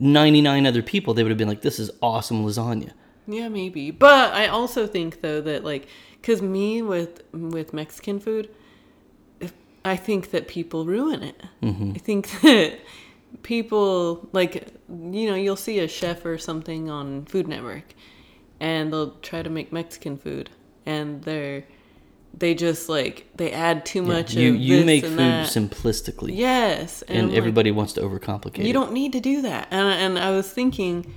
99 other people. They would have been like, "This is awesome lasagna." Yeah, maybe. But I also think though that like cuz me with with Mexican food if- I think that people ruin it. Mm-hmm. I think [laughs] that people like you know, you'll see a chef or something on Food Network and they'll try to make Mexican food and they're they just like they add too much you of you make and food that. simplistically, Yes, and like, everybody wants to overcomplicate. you don't need to do that. And and I was thinking,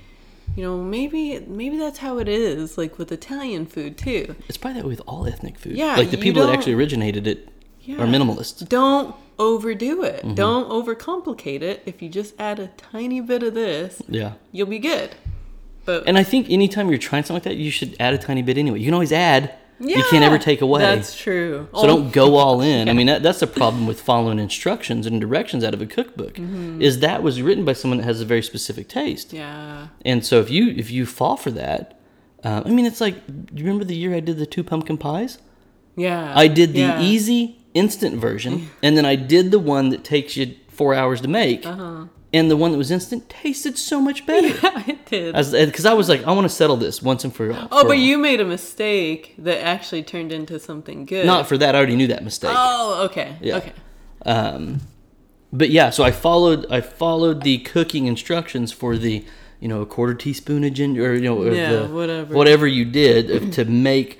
you know, maybe maybe that's how it is, like with Italian food too. It's probably that way with all ethnic food. Yeah, like the people that actually originated it Yeah. are minimalists. Don't overdo it. Mm-hmm. Don't overcomplicate it. If you just add a tiny bit of this, Yeah. you'll be good. But And I think anytime you're trying something like that, you should add a tiny bit anyway. You can always add. Yeah, you can't ever take away. That's true. So don't go all in. I mean, that, that's the problem with following instructions and directions out of a cookbook. Is that was written by someone that has a very specific taste. Mm-hmm. Yeah. And so if you if you fall for that, uh, I mean, it's like you remember the year I did the two pumpkin pies. Yeah. I did the yeah. easy instant version, [laughs] and then I did the one that takes you four hours to make. Uh-huh. And the one that was instant tasted so much better. [laughs] Yeah, it did. Because I was like, I want to settle this once and for all. oh, for but all. you made a mistake that actually turned into something good. Not for that. I already knew that mistake. Oh, okay. Yeah. Okay. Um, but yeah, so I followed I followed the cooking instructions for the you know a quarter teaspoon of ginger or you know Yeah, the, whatever. whatever you did to make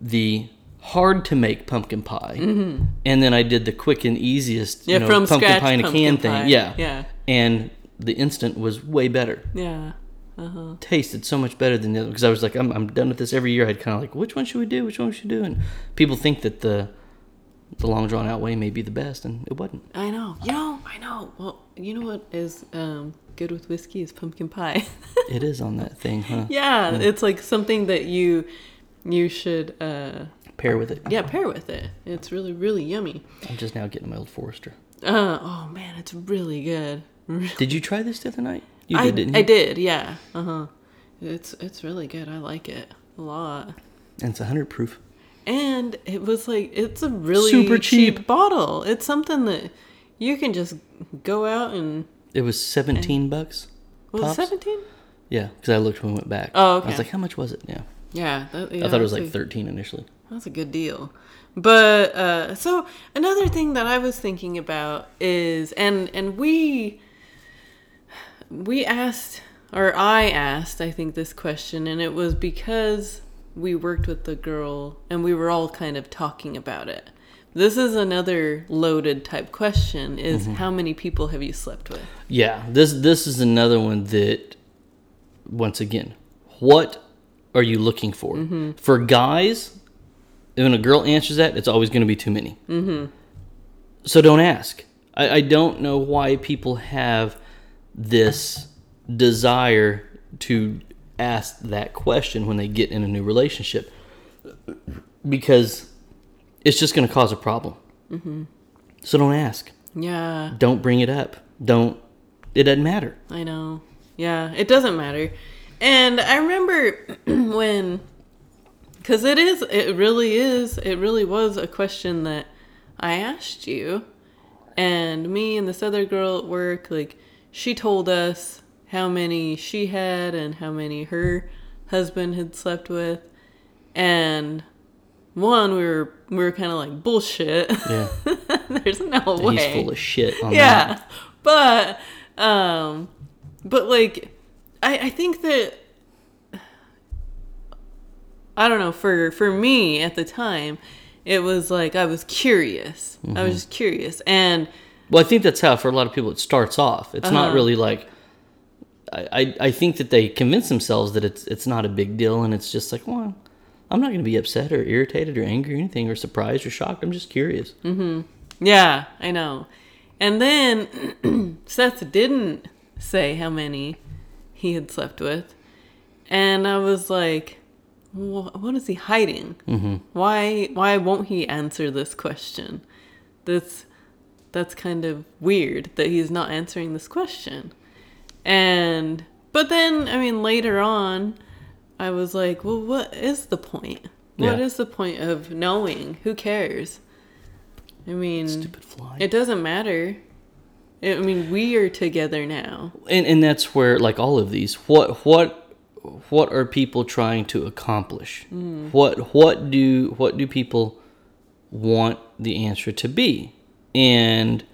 the hard to make pumpkin pie, and then I did the quick and easiest Mm-hmm. Yeah, you know, from pumpkin scratch pie in a can thing. Yeah, Yeah. and the instant was way better. Yeah. Uh-huh. Tasted so much better than the other because I was like, I'm, I'm done with this every year. I'd kind of like, which one should we do? Which one should we do? And people think that the the long drawn out way may be the best, and it wasn't. I know. You know, I know. Well, you know what is um, good with whiskey is pumpkin pie. [laughs] It is on that thing, huh? yeah, it's like something that you you should uh, Pair with it. yeah pair with it. It's really really yummy. I'm just now getting my old Forester. Uh, oh man, it's really good. [laughs] Did you try this the other night? You I did, didn't you? I did. Yeah. Uh huh. It's it's really good. I like it a lot. And it's 100 proof. And it was like it's a really Super cheap. bottle. It's something that you can just go out and It was 17 bucks. was it seventeen? Yeah, because I looked when we went back. Oh, okay. I was like, how much was it? Yeah. Yeah, that, yeah I thought it was like 13 initially. That's a good deal. But uh, so another thing that I was thinking about is, and and we we asked, or I asked, I think this question, and it was because we worked with the girl and we were all kind of talking about it. This is another loaded type question: is how many people have you slept with? Yeah, this this is another one that, once again, what are you looking for? Mm-hmm. For guys, when a girl answers that, it's always going to be too many. Mm-hmm. So don't ask. I, I don't know why people have this desire to ask that question when they get in a new relationship because it's just going to cause a problem. Mm-hmm. So don't ask. Yeah, Don't bring it up. Don't. It doesn't matter. I know. Yeah, it doesn't matter. And I remember [clears throat] when, because it is, it really is, it really was a question that I asked you. And me and this other girl at work, like, she told us how many she had and how many her husband had slept with. And one, we were, we were kind of like, bullshit. Yeah. [laughs] There's no way. He's full of shit on that. yeah but um but like i i think that I don't know for for me at the time, it was like I was curious. I Mm-hmm. was just curious, and Well, I think that's how for a lot of people it starts off. It's not Uh-huh. really like. I, I, I think that they convince themselves that it's it's not a big deal and it's just like well I'm not going to be upset or irritated or angry or anything or surprised or shocked I'm just curious Mm-hmm. yeah, I know. And then [clears throat] Seth didn't say how many he had slept with, and I was like, "Wh- "What is he hiding? Mm-hmm. Why why won't he answer this question? That's that's kind of weird that he's not answering this question." And but then I mean later on I was like, well what is the point? What Yeah. is the point of knowing? Who cares? I mean stupid fly it doesn't matter. I mean we are together now. and and that's where like all of these what what what are people trying to accomplish? What what do what do people want the answer to be? And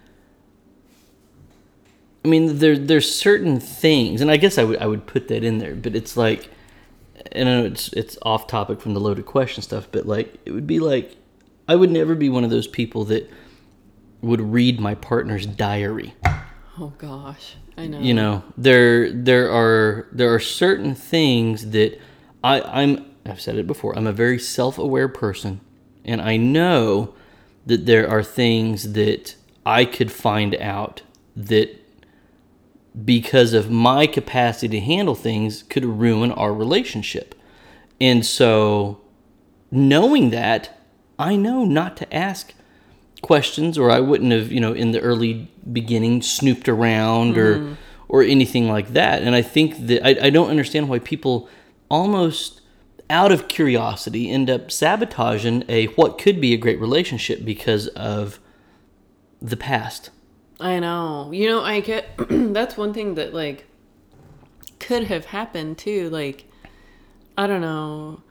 i mean there there's certain things and i guess i would i would put that in there but it's like and I know it's it's off topic from the loaded question stuff but like it would be like i would never be one of those people that would read my partner's diary. Oh gosh. I know. you know there there are there are certain things that i i'm i've said it before i'm a very self-aware person and i know that there are things that i could find out that because of my capacity to handle things could ruin our relationship and so knowing that i know not to ask questions or I wouldn't have, you know, in the early beginning snooped around or mm-hmm. or anything like that. And I think that I, I don't understand why people almost out of curiosity end up sabotaging a what could be a great relationship because of the past. I know. You know, I get [clears throat] that's one thing that like could have happened too. Like I don't know.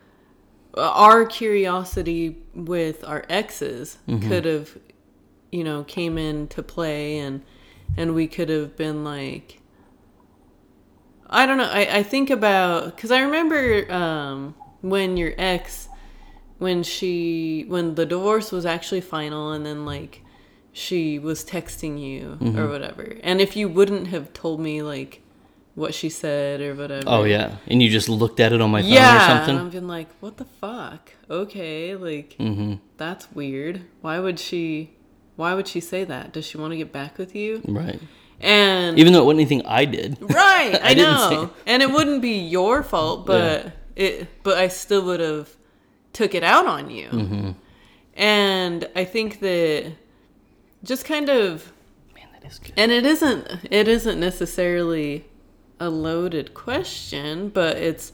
Our curiosity with our exes mm-hmm. could have you know came in to play and and we could have been like I don't know. I, I think about because I remember um, when your ex, when she when the divorce was actually final, and then like she was texting you or whatever, and if you wouldn't have told me like what she said or whatever. Oh yeah. And you just looked at it on my phone or something. Yeah. I've been like, what the fuck? Okay, like Mm-hmm. that's weird. Why would she? Why would she say that? Does she want to get back with you? Right. And Even though it wasn't anything I did. Right, [laughs] I, didn't say know, and it wouldn't be your fault, but it, but I still would have took it out on you. Mm-hmm. And I think that just kind of, Man, that is good. and it isn't, it isn't necessarily a loaded question, but it's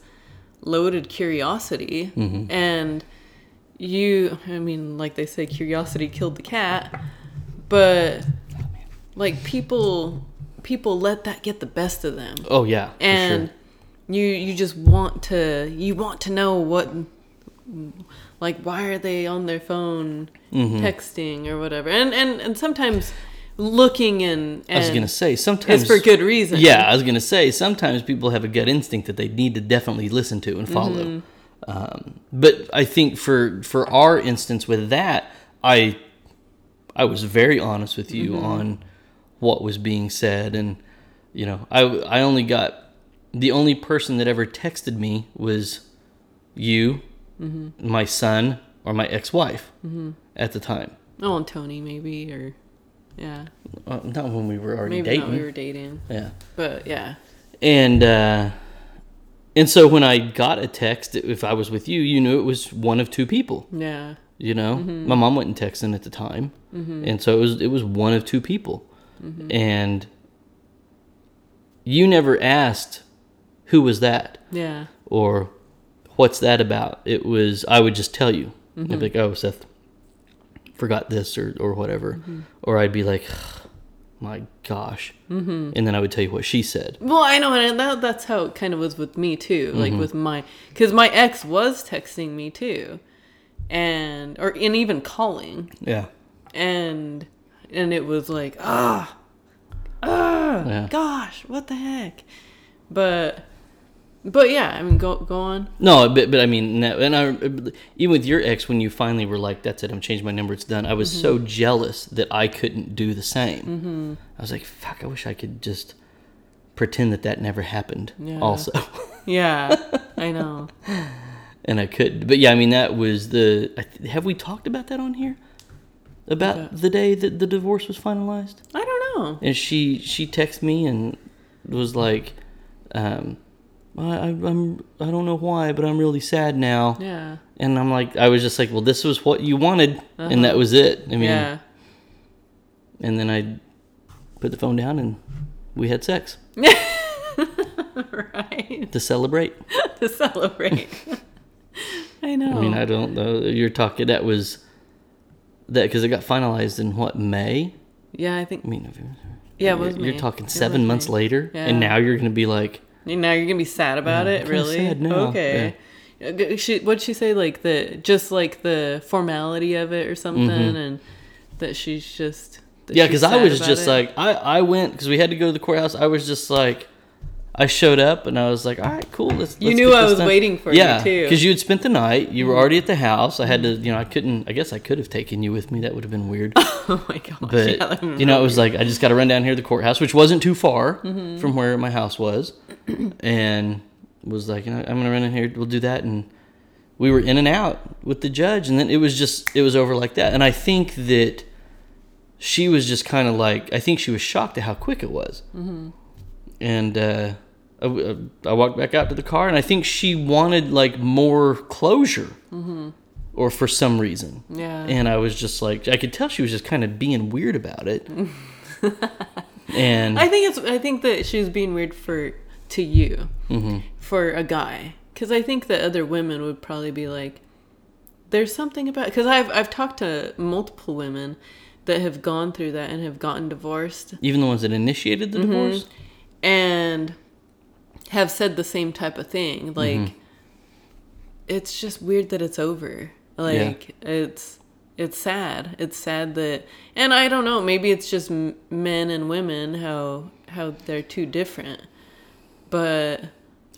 loaded curiosity, Mm-hmm. and you, I mean, like they say, curiosity killed the cat, but like people, people let that get the best of them Oh yeah. And sure. you you just want to you want to know what like why are they on their phone Mm-hmm. texting or whatever and and and sometimes looking and, and I was gonna say sometimes it's for good reason Yeah, I was gonna say sometimes people have a gut instinct that they need to definitely listen to and follow. Mm-hmm. Um, but I think for for our instance with that, I I was very honest with you Mm-hmm. on what was being said, and you know I I only got the only person that ever texted me was you, Mm-hmm. my son, or my ex wife at the time. oh and tony maybe or yeah Uh, not when we were already maybe dating. not we were dating yeah. but yeah And uh, and so when I got a text, if I was with you, you knew it was one of two people. yeah You know, Mm-hmm. my mom wasn't texting at the time, and so it was it was one of two people, Mm-hmm. and you never asked who was that yeah or what's that about. It was I would just tell you, Mm-hmm. I'd be like, oh Seth, forgot this or or whatever, Mm-hmm. or I'd be like, my gosh, mm-hmm. and then I would tell you what she said. Well, I know, and that, that's how it kind of was with me too. Like Mm-hmm. with my, because my ex was texting me too, and or and even calling, Yeah. and and it was like ah, ah, Yeah. gosh, what the heck? But But yeah, I mean, go go on. No, but but I mean, and I even with your ex, when you finally were like, "That's it, I'm changing my number, it's done." I was so Mm-hmm. jealous that I couldn't do the same. Mm-hmm. I was like, "Fuck, I wish I could just pretend that that never happened." Yeah. Also, [laughs] Yeah, I know. And I could, but yeah, I mean, that was the. Have we talked about that on here? About that? the day that the divorce was finalized, I don't know. and she she texted me and was like, um, I, I, "I'm I don't know why, but I'm really sad now." Yeah, And I'm like, I was just like, well, this was what you wanted, and that was it. I mean, yeah. and then I put the phone down and we had sex [laughs] right. to celebrate. [laughs] to celebrate. [laughs] I know. I mean, I don't know. You're talking that was that because it got finalized in what May? yeah, I think. I mean, you- Yeah, it was you're, talking It seven was months May. later, Yeah. and now you're gonna be like, Now you're gonna be sad about it, kinda really? sad now, Okay. Uh, She, what'd she say? Like the just like the formality of it or something, and that she's just. that Mm-hmm. yeah, she's because I sad was about just it? like, I I went because we had to go to the courthouse. I was just like. I showed up and I was like, "All right, cool. Let's." You let's knew I was done." waiting for you, yeah, too. because you had spent the night. You were already at the house. I had to, you know, I couldn't. I guess I could have taken you with me. That would have been weird. [laughs] oh my gosh. But yeah, you know, it was like I just got to run down here to the courthouse, which wasn't too far Mm-hmm. from where my house was, [clears throat] and was like, you know, I'm gonna run in here. We'll do that, and we were in and out with the judge, and then it was just it was over like that. And I think that she was just kind of like I think she was shocked at how quick it was, Mm-hmm. and uh, I, I walked back out to the car, and I think she wanted like more closure, or for some reason. Mm-hmm. Yeah. And I was just like, I could tell she was just kind of being weird about it. [laughs] and I think it's. I think that she was being weird for to you, Mm-hmm. for a guy, because I think that other women would probably be like, "There's something about." Because I've I've talked to multiple women that have gone through that and have gotten divorced even the ones that initiated Mm-hmm. the divorce, and have said the same type of thing. Like, Mm-hmm. it's just weird that it's over. Like, it's it's sad. It's sad that, and I don't know. Maybe it's just men and women how how they're too different. But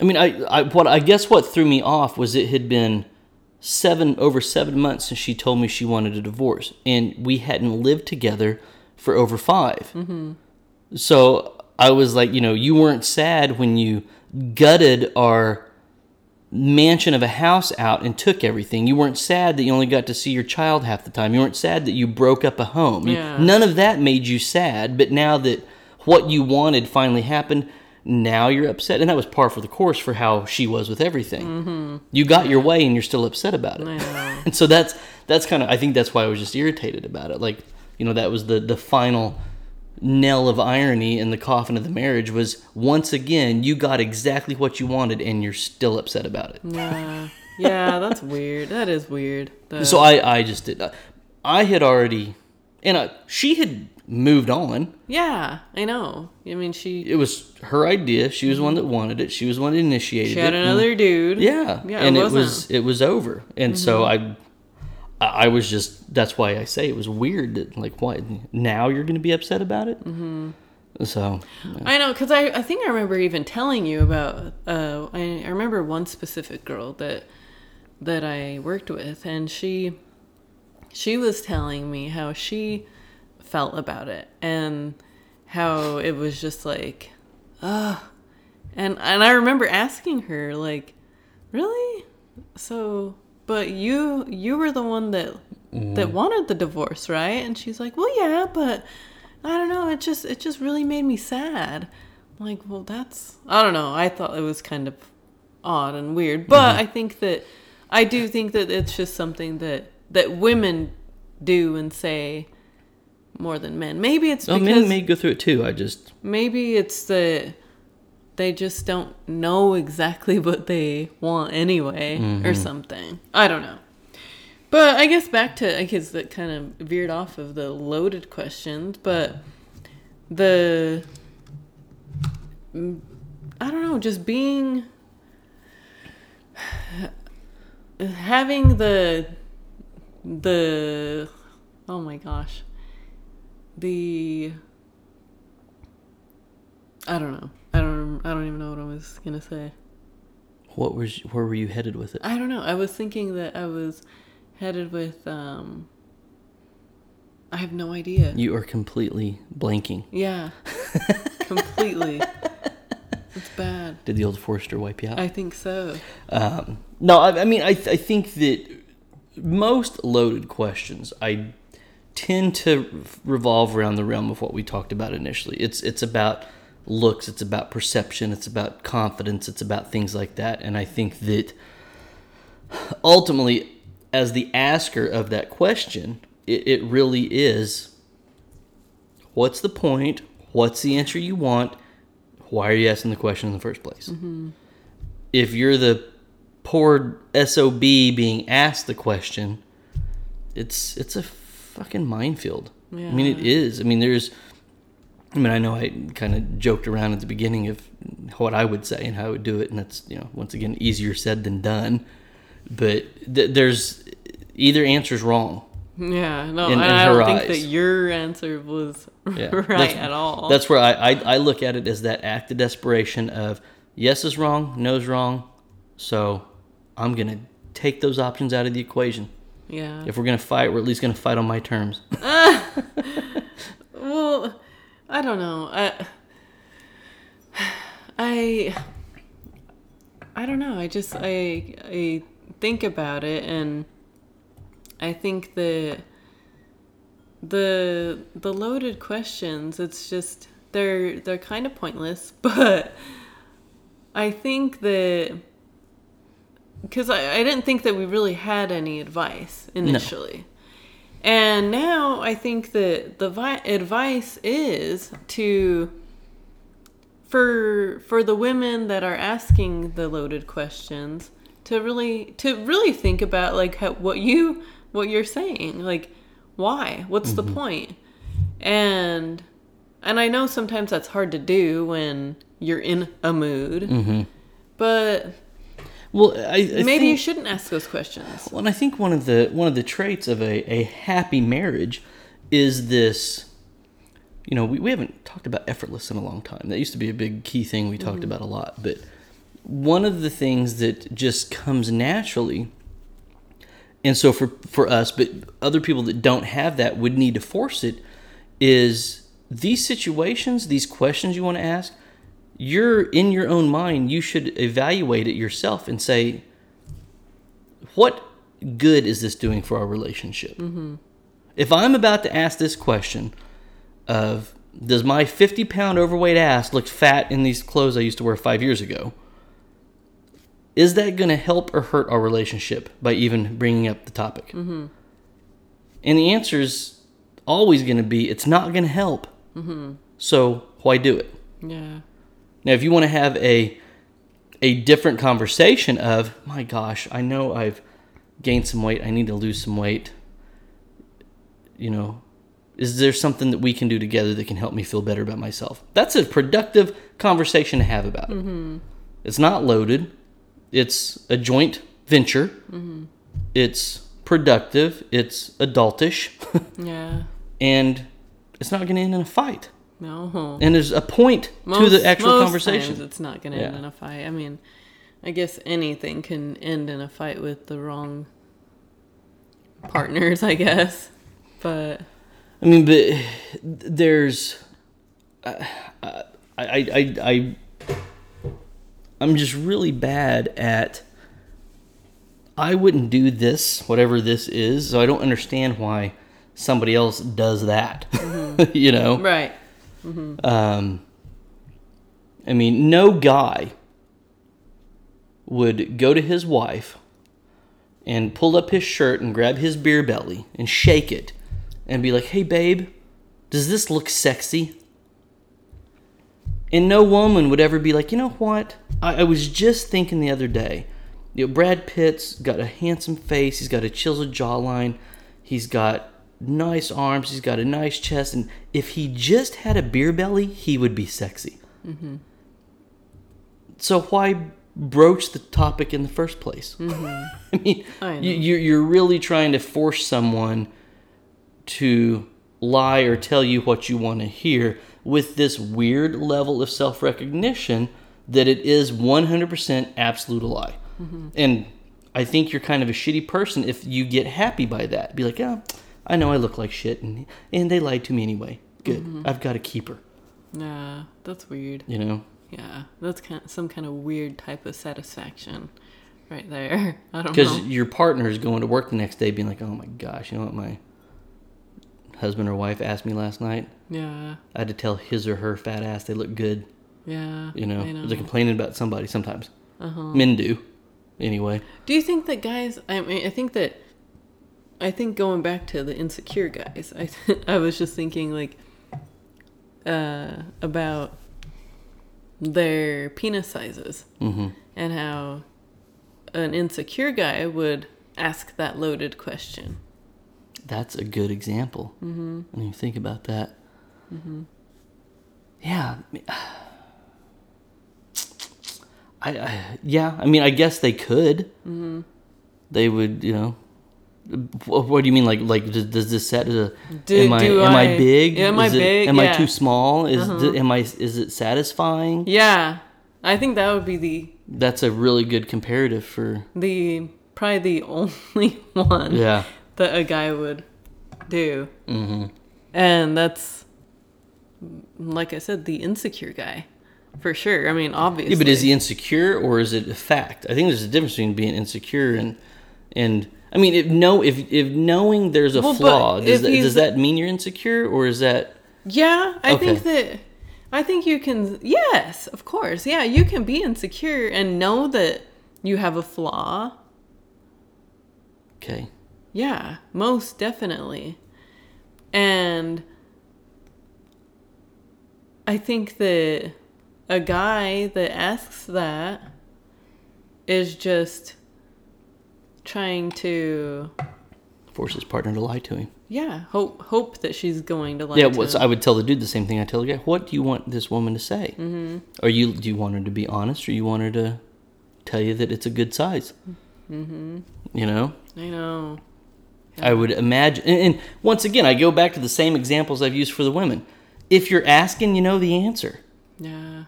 I mean, I, I what I guess what threw me off was it had been seven over seven months since she told me she wanted a divorce, and we hadn't lived together for over 5 Mm-hmm. So I was like, you know, you weren't sad when you gutted our mansion of a house out and took everything. You weren't sad that you only got to see your child half the time. You weren't sad that you broke up a home. You- none of that made you sad. But now that what you wanted finally happened, now you're upset. And that was par for the course for how she was with everything. Mm-hmm. You got your way and you're still upset about it. [laughs] And so that's that's kind of I think that's why I was just irritated about it. Like, you know, that was the the final knell of irony in the coffin of the marriage was once again you got exactly what you wanted and you're still upset about it. yeah, yeah, that's weird. That is weird. So I I just did I had already and I, she had moved on. yeah, I know. I mean, she It was her idea. She was the one that wanted it. She was the one that initiated she had it. another dude. Yeah, yeah, and it, it. Mm-hmm. was it was over, and so I, I was just that's why I say it was weird that like why now you're gonna be upset about it. Mm-hmm. So I know, because I, I think I remember even telling you about. Uh, I, I remember one specific girl that that I worked with, and she she was telling me how she felt about it, and how it was just like, ugh. And and I remember asking her like, really? So, but you you were the one that that mm-hmm. wanted the divorce, right? And she's like, well, yeah, but I don't know. It just it just really made me sad. I'm like, well, that's I don't know. I thought it was kind of odd and weird, but mm-hmm. I think that I do think that it's just something that that women do and say more than men. Maybe it's oh, because men may go through it too. I just maybe it's that they just don't know exactly [laughs] what they want anyway or something. I don't know. But i guess back to i guess that kind of veered off of the loaded questions but the mm, i don't know just being [sighs] having the the oh my gosh the I don't know. I don't. I don't even know what I was gonna say. What was where were you headed with it? I don't know. I was thinking that I was headed with. um I have no idea. You are completely blanking. Yeah, [laughs] completely. It's bad. Did the old Forester wipe you out? I think so. Um, no, I, I mean, I, I think that most loaded questions, I tend to revolve around the realm of what we talked about initially. It's it's about looks, it's about perception, it's about confidence, it's about things like that. And I think that ultimately, as the asker of that question, it, it really is what's the point? What's the answer you want? Why are you asking the question in the first place? Mm-hmm. If you're the poor SOB being asked the question, it's it's a fucking minefield. I mean, it is. I mean, there's. I mean, I know I kind of joked around at the beginning of what I would say and how I would do it, and that's you know once again easier said than done. But th- there's either answer's wrong. Yeah, no, In- in I don't think that your answer was [laughs] Yeah. right That's- at all. That's where I, I I look at it as that act of desperation of yes is wrong, no's wrong, so I'm gonna take those options out of the equation. yeah. If we're gonna fight, we're at least gonna fight on my terms. [laughs] Well, I don't know. I, I, I don't know. I just I I think about it and I think that the the loaded questions. It's just they're they're kind of pointless, [laughs] but I think that because I, I didn't think that we really had any advice initially. And now I think that the vi- advice is to for for the women that are asking the loaded questions to really to really think about like how, what you what you're saying like why? What's the mm-hmm. point? And and I know sometimes that's hard to do when you're in a mood. Mm-hmm. But Well, I, I maybe you shouldn't ask those questions Well, and I think one of the one of the traits of a, a happy marriage is this. You know, we, we haven't talked about effortless in a long time. That used to be a big key thing we talked mm-hmm. about a lot. But one of the things that just comes naturally, and so for for us, but other people that don't have that would need to force it, is these situations, these questions you want to ask, you're in your own mind, you should evaluate it yourself and say, what good is this doing for our relationship? Mm-hmm. If I'm about to ask this question of, does my 50 pound overweight ass look fat in these clothes I used to wear five years ago? Is that going to help or hurt our relationship by even bringing up the topic? Mm-hmm. And the answer is always going to be it's not going to help. Mm-hmm. So why do it? yeah Now, if you want to have a a different conversation of, my gosh, I know I've gained some weight, I need to lose some weight. You know, is there something that we can do together that can help me feel better about myself? That's a productive conversation to have about it. Mm-hmm. It's not loaded. It's a joint venture. Mm-hmm. It's productive. It's adultish, [laughs] yeah and it's not going to end in a fight. No And there's a point to the actual most conversation. times it's not going to end in a fight. I mean, I guess anything can end in a fight with the wrong partners, I guess. But I mean, but there's, uh, I, I, I, I, I'm just really bad at. I wouldn't do this, whatever this is, so I don't understand why somebody else does that. Mm-hmm. [laughs] you know, right, um, I mean, no guy would go to his wife and pull up his shirt and grab his beer belly and shake it and be like, hey, babe, does this look sexy? And no woman would ever be like, you know what? I, I was just thinking the other day. You know, Brad Pitt's got a handsome face. He's got a chiseled jawline. He's got nice arms. He's got a nice chest. And if he just had a beer belly, he would be sexy. Mm-hmm. So why broach the topic in the first place? Mm-hmm. [laughs] I mean, I you, you're, really trying to force someone to lie or tell you what you want to hear with this weird level of self recognition that it is 100% absolute a lie. Mm-hmm. And I think you're kind of a shitty person if you get happy by that. Be like, yeah, I know I look like shit, and and they lied to me anyway. Good, I've got a keeper. Yeah, that's weird. You know, Yeah, that's kind some kind of weird type of satisfaction, right there. [laughs] I don't because your partner is going to work the next day, being like, oh my gosh, you know what my husband or wife asked me last night. Yeah, I had to tell his or her fat ass they look good. yeah. You know, know. they're complaining about somebody sometimes. Uh-huh. Men do, anyway. Do you think that guys? I mean, I think that. I think going back to the insecure guys, I [laughs] I was just thinking like, uh, about their penis sizes hmm and how an insecure guy would ask that loaded question. That's a good example. Mm-hmm. When you think about that. Yeah. [sighs] I, I yeah. I mean, I guess they could. Mm-hmm. I would, you know. What, do you mean? Like, like does, does this set a? Do- am I am I, I- big? am I Is it- Am Yeah. Uh-huh. too small? Is d- am I? Is it satisfying? Yeah, I think that would be the That's a really good comparative for. the probably the only [laughs] one Yeah. that a guy would do. hmm And that's, like I said, the insecure guy, for sure. I mean, obviously. Yeah, but is he insecure or is it a fact? I think there's a difference between being insecure and and I mean, if no, if if knowing there's a Well, flaw, does that, does that mean you're insecure or is that Yeah, I think that. I think you can. Yes, of course. Yeah, you can be insecure and know that you have a flaw. okay? Yeah, most definitely. And I think that a guy that asks that is just trying to Force his partner to lie to him. yeah, hope hope that she's going to lie. yeah, well, so I would tell the dude the same thing I tell the guy. What do you want this woman to say? Mm-hmm. Are you do you want her to be honest or you want her to tell you that it's a good size? Mm-hmm. You know, I know. I would imagine. And, and once again, I go back to the same examples I've used for the women. If you're asking, you know the answer. Yeah.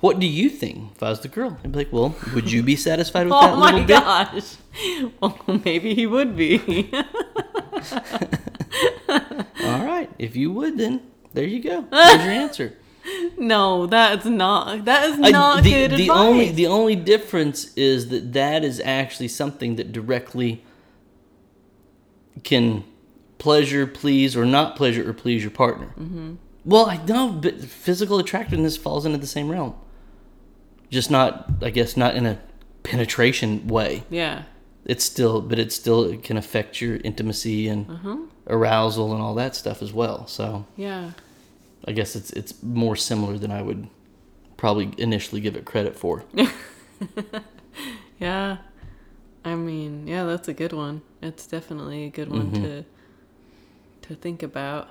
What do you think if I was the girl? I'd be like, well, would you be satisfied [laughs] with that Oh little my bit? gosh. [laughs] Well, maybe he would be. [laughs] All right. If you would, then there you go. There's your answer. no, that's not. That is I- not the, good the advice. only the only difference is that that is actually something that directly can pleasure, please, or not pleasure or please your partner. Mm-hmm. Well, I know, but physical attractiveness falls into the same realm. Just not, I guess, not in a penetration way. yeah. It's still, but it still it can affect your intimacy and Uh-huh. arousal and all that stuff as well. So Yeah. I guess it's it's more similar than I would probably initially give it credit for. [laughs] Yeah. I mean, yeah, that's a good one. It's definitely a good one Mm-hmm. to to think about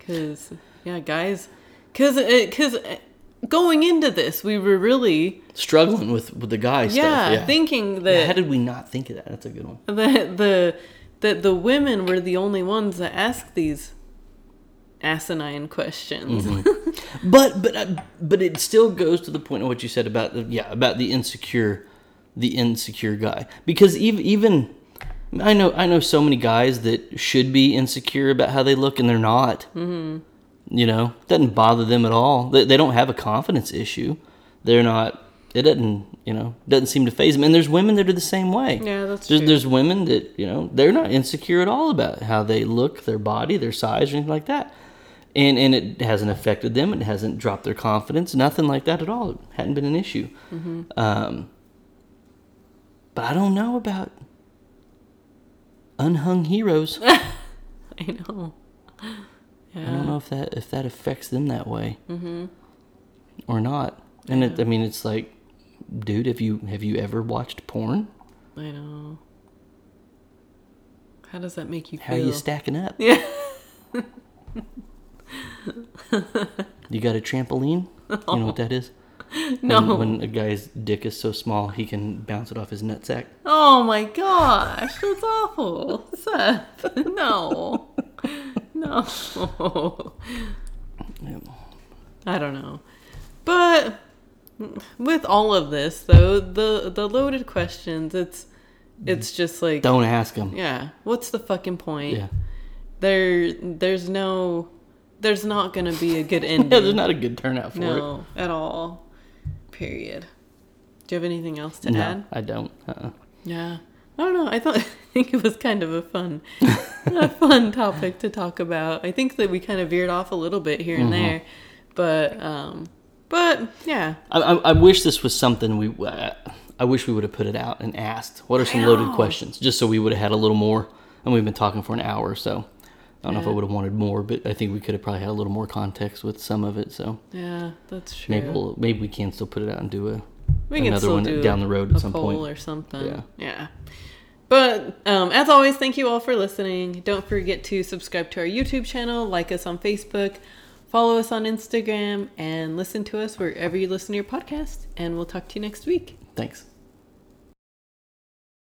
cuz yeah, guys cuz it, cuz going into this, we were really Struggling with with the guy yeah, stuff. Yeah. thinking How did we not think of that? That's a good one. that the that the women were the only ones that asked these asinine questions. Mm-hmm. [laughs] But but uh, but it still goes to the point of what you said about the yeah about the insecure, the insecure guy because even even I know I know so many guys that should be insecure about how they look and they're not. Mm-hmm. You know, doesn't bother them at all. They, they don't have a confidence issue. They're not. It doesn't you know doesn't seem to faze them. And there's women that are the same way. Yeah, that's there's, true. There's women that you know they're not insecure at all about how they look, their body, their size, or anything like that and and it hasn't affected them. It hasn't dropped their confidence. Nothing like that at all. It hadn't been an issue. Mm-hmm. Um, but I don't know about unhung heroes. [laughs] I know. Yeah. don't know if that if that affects them that way mm-hmm. or not. And it, I mean, it's like, dude, have you have you ever watched porn? I know. How does that make you How are feel? you stacking up? yeah. You got a trampoline? You know what that is? [laughs] No. When, when a guy's dick is so small, he can bounce it off his nutsack. Oh my gosh, that's awful. Seth, [laughs] no. No. Yeah. I don't know. But with all of this though, the the loaded questions, it's it's just like Don't ask them. yeah, what's the fucking point? Yeah. There there's no there's not going to be a good [laughs] ending. Yeah, there's not a good turnout for it. no, at all. Period. Do you have anything else to No, add? I don't. Uh-uh. Yeah. I don't know. I thought [laughs] I think it was kind of a fun a [laughs] fun topic to talk about. I think that we kind of veered off a little bit here and there. But um but yeah. I, I, I wish this was something we. Uh, I wish we would have put it out and asked. What are some loaded questions? Just so we would have had a little more. And we've been talking for an hour, or so I don't know if I would have wanted more, but I think we could have probably had a little more context with some of it. So Yeah, that's true. maybe we'll, maybe we can still put it out and do a we can another one do down the road at a some point. or something. Yeah. Yeah. But um, as always, thank you all for listening. Don't forget to subscribe to our YouTube channel, like us on Facebook, follow us on Instagram, and listen to us wherever you listen to your podcast. And we'll talk to you next week. Thanks.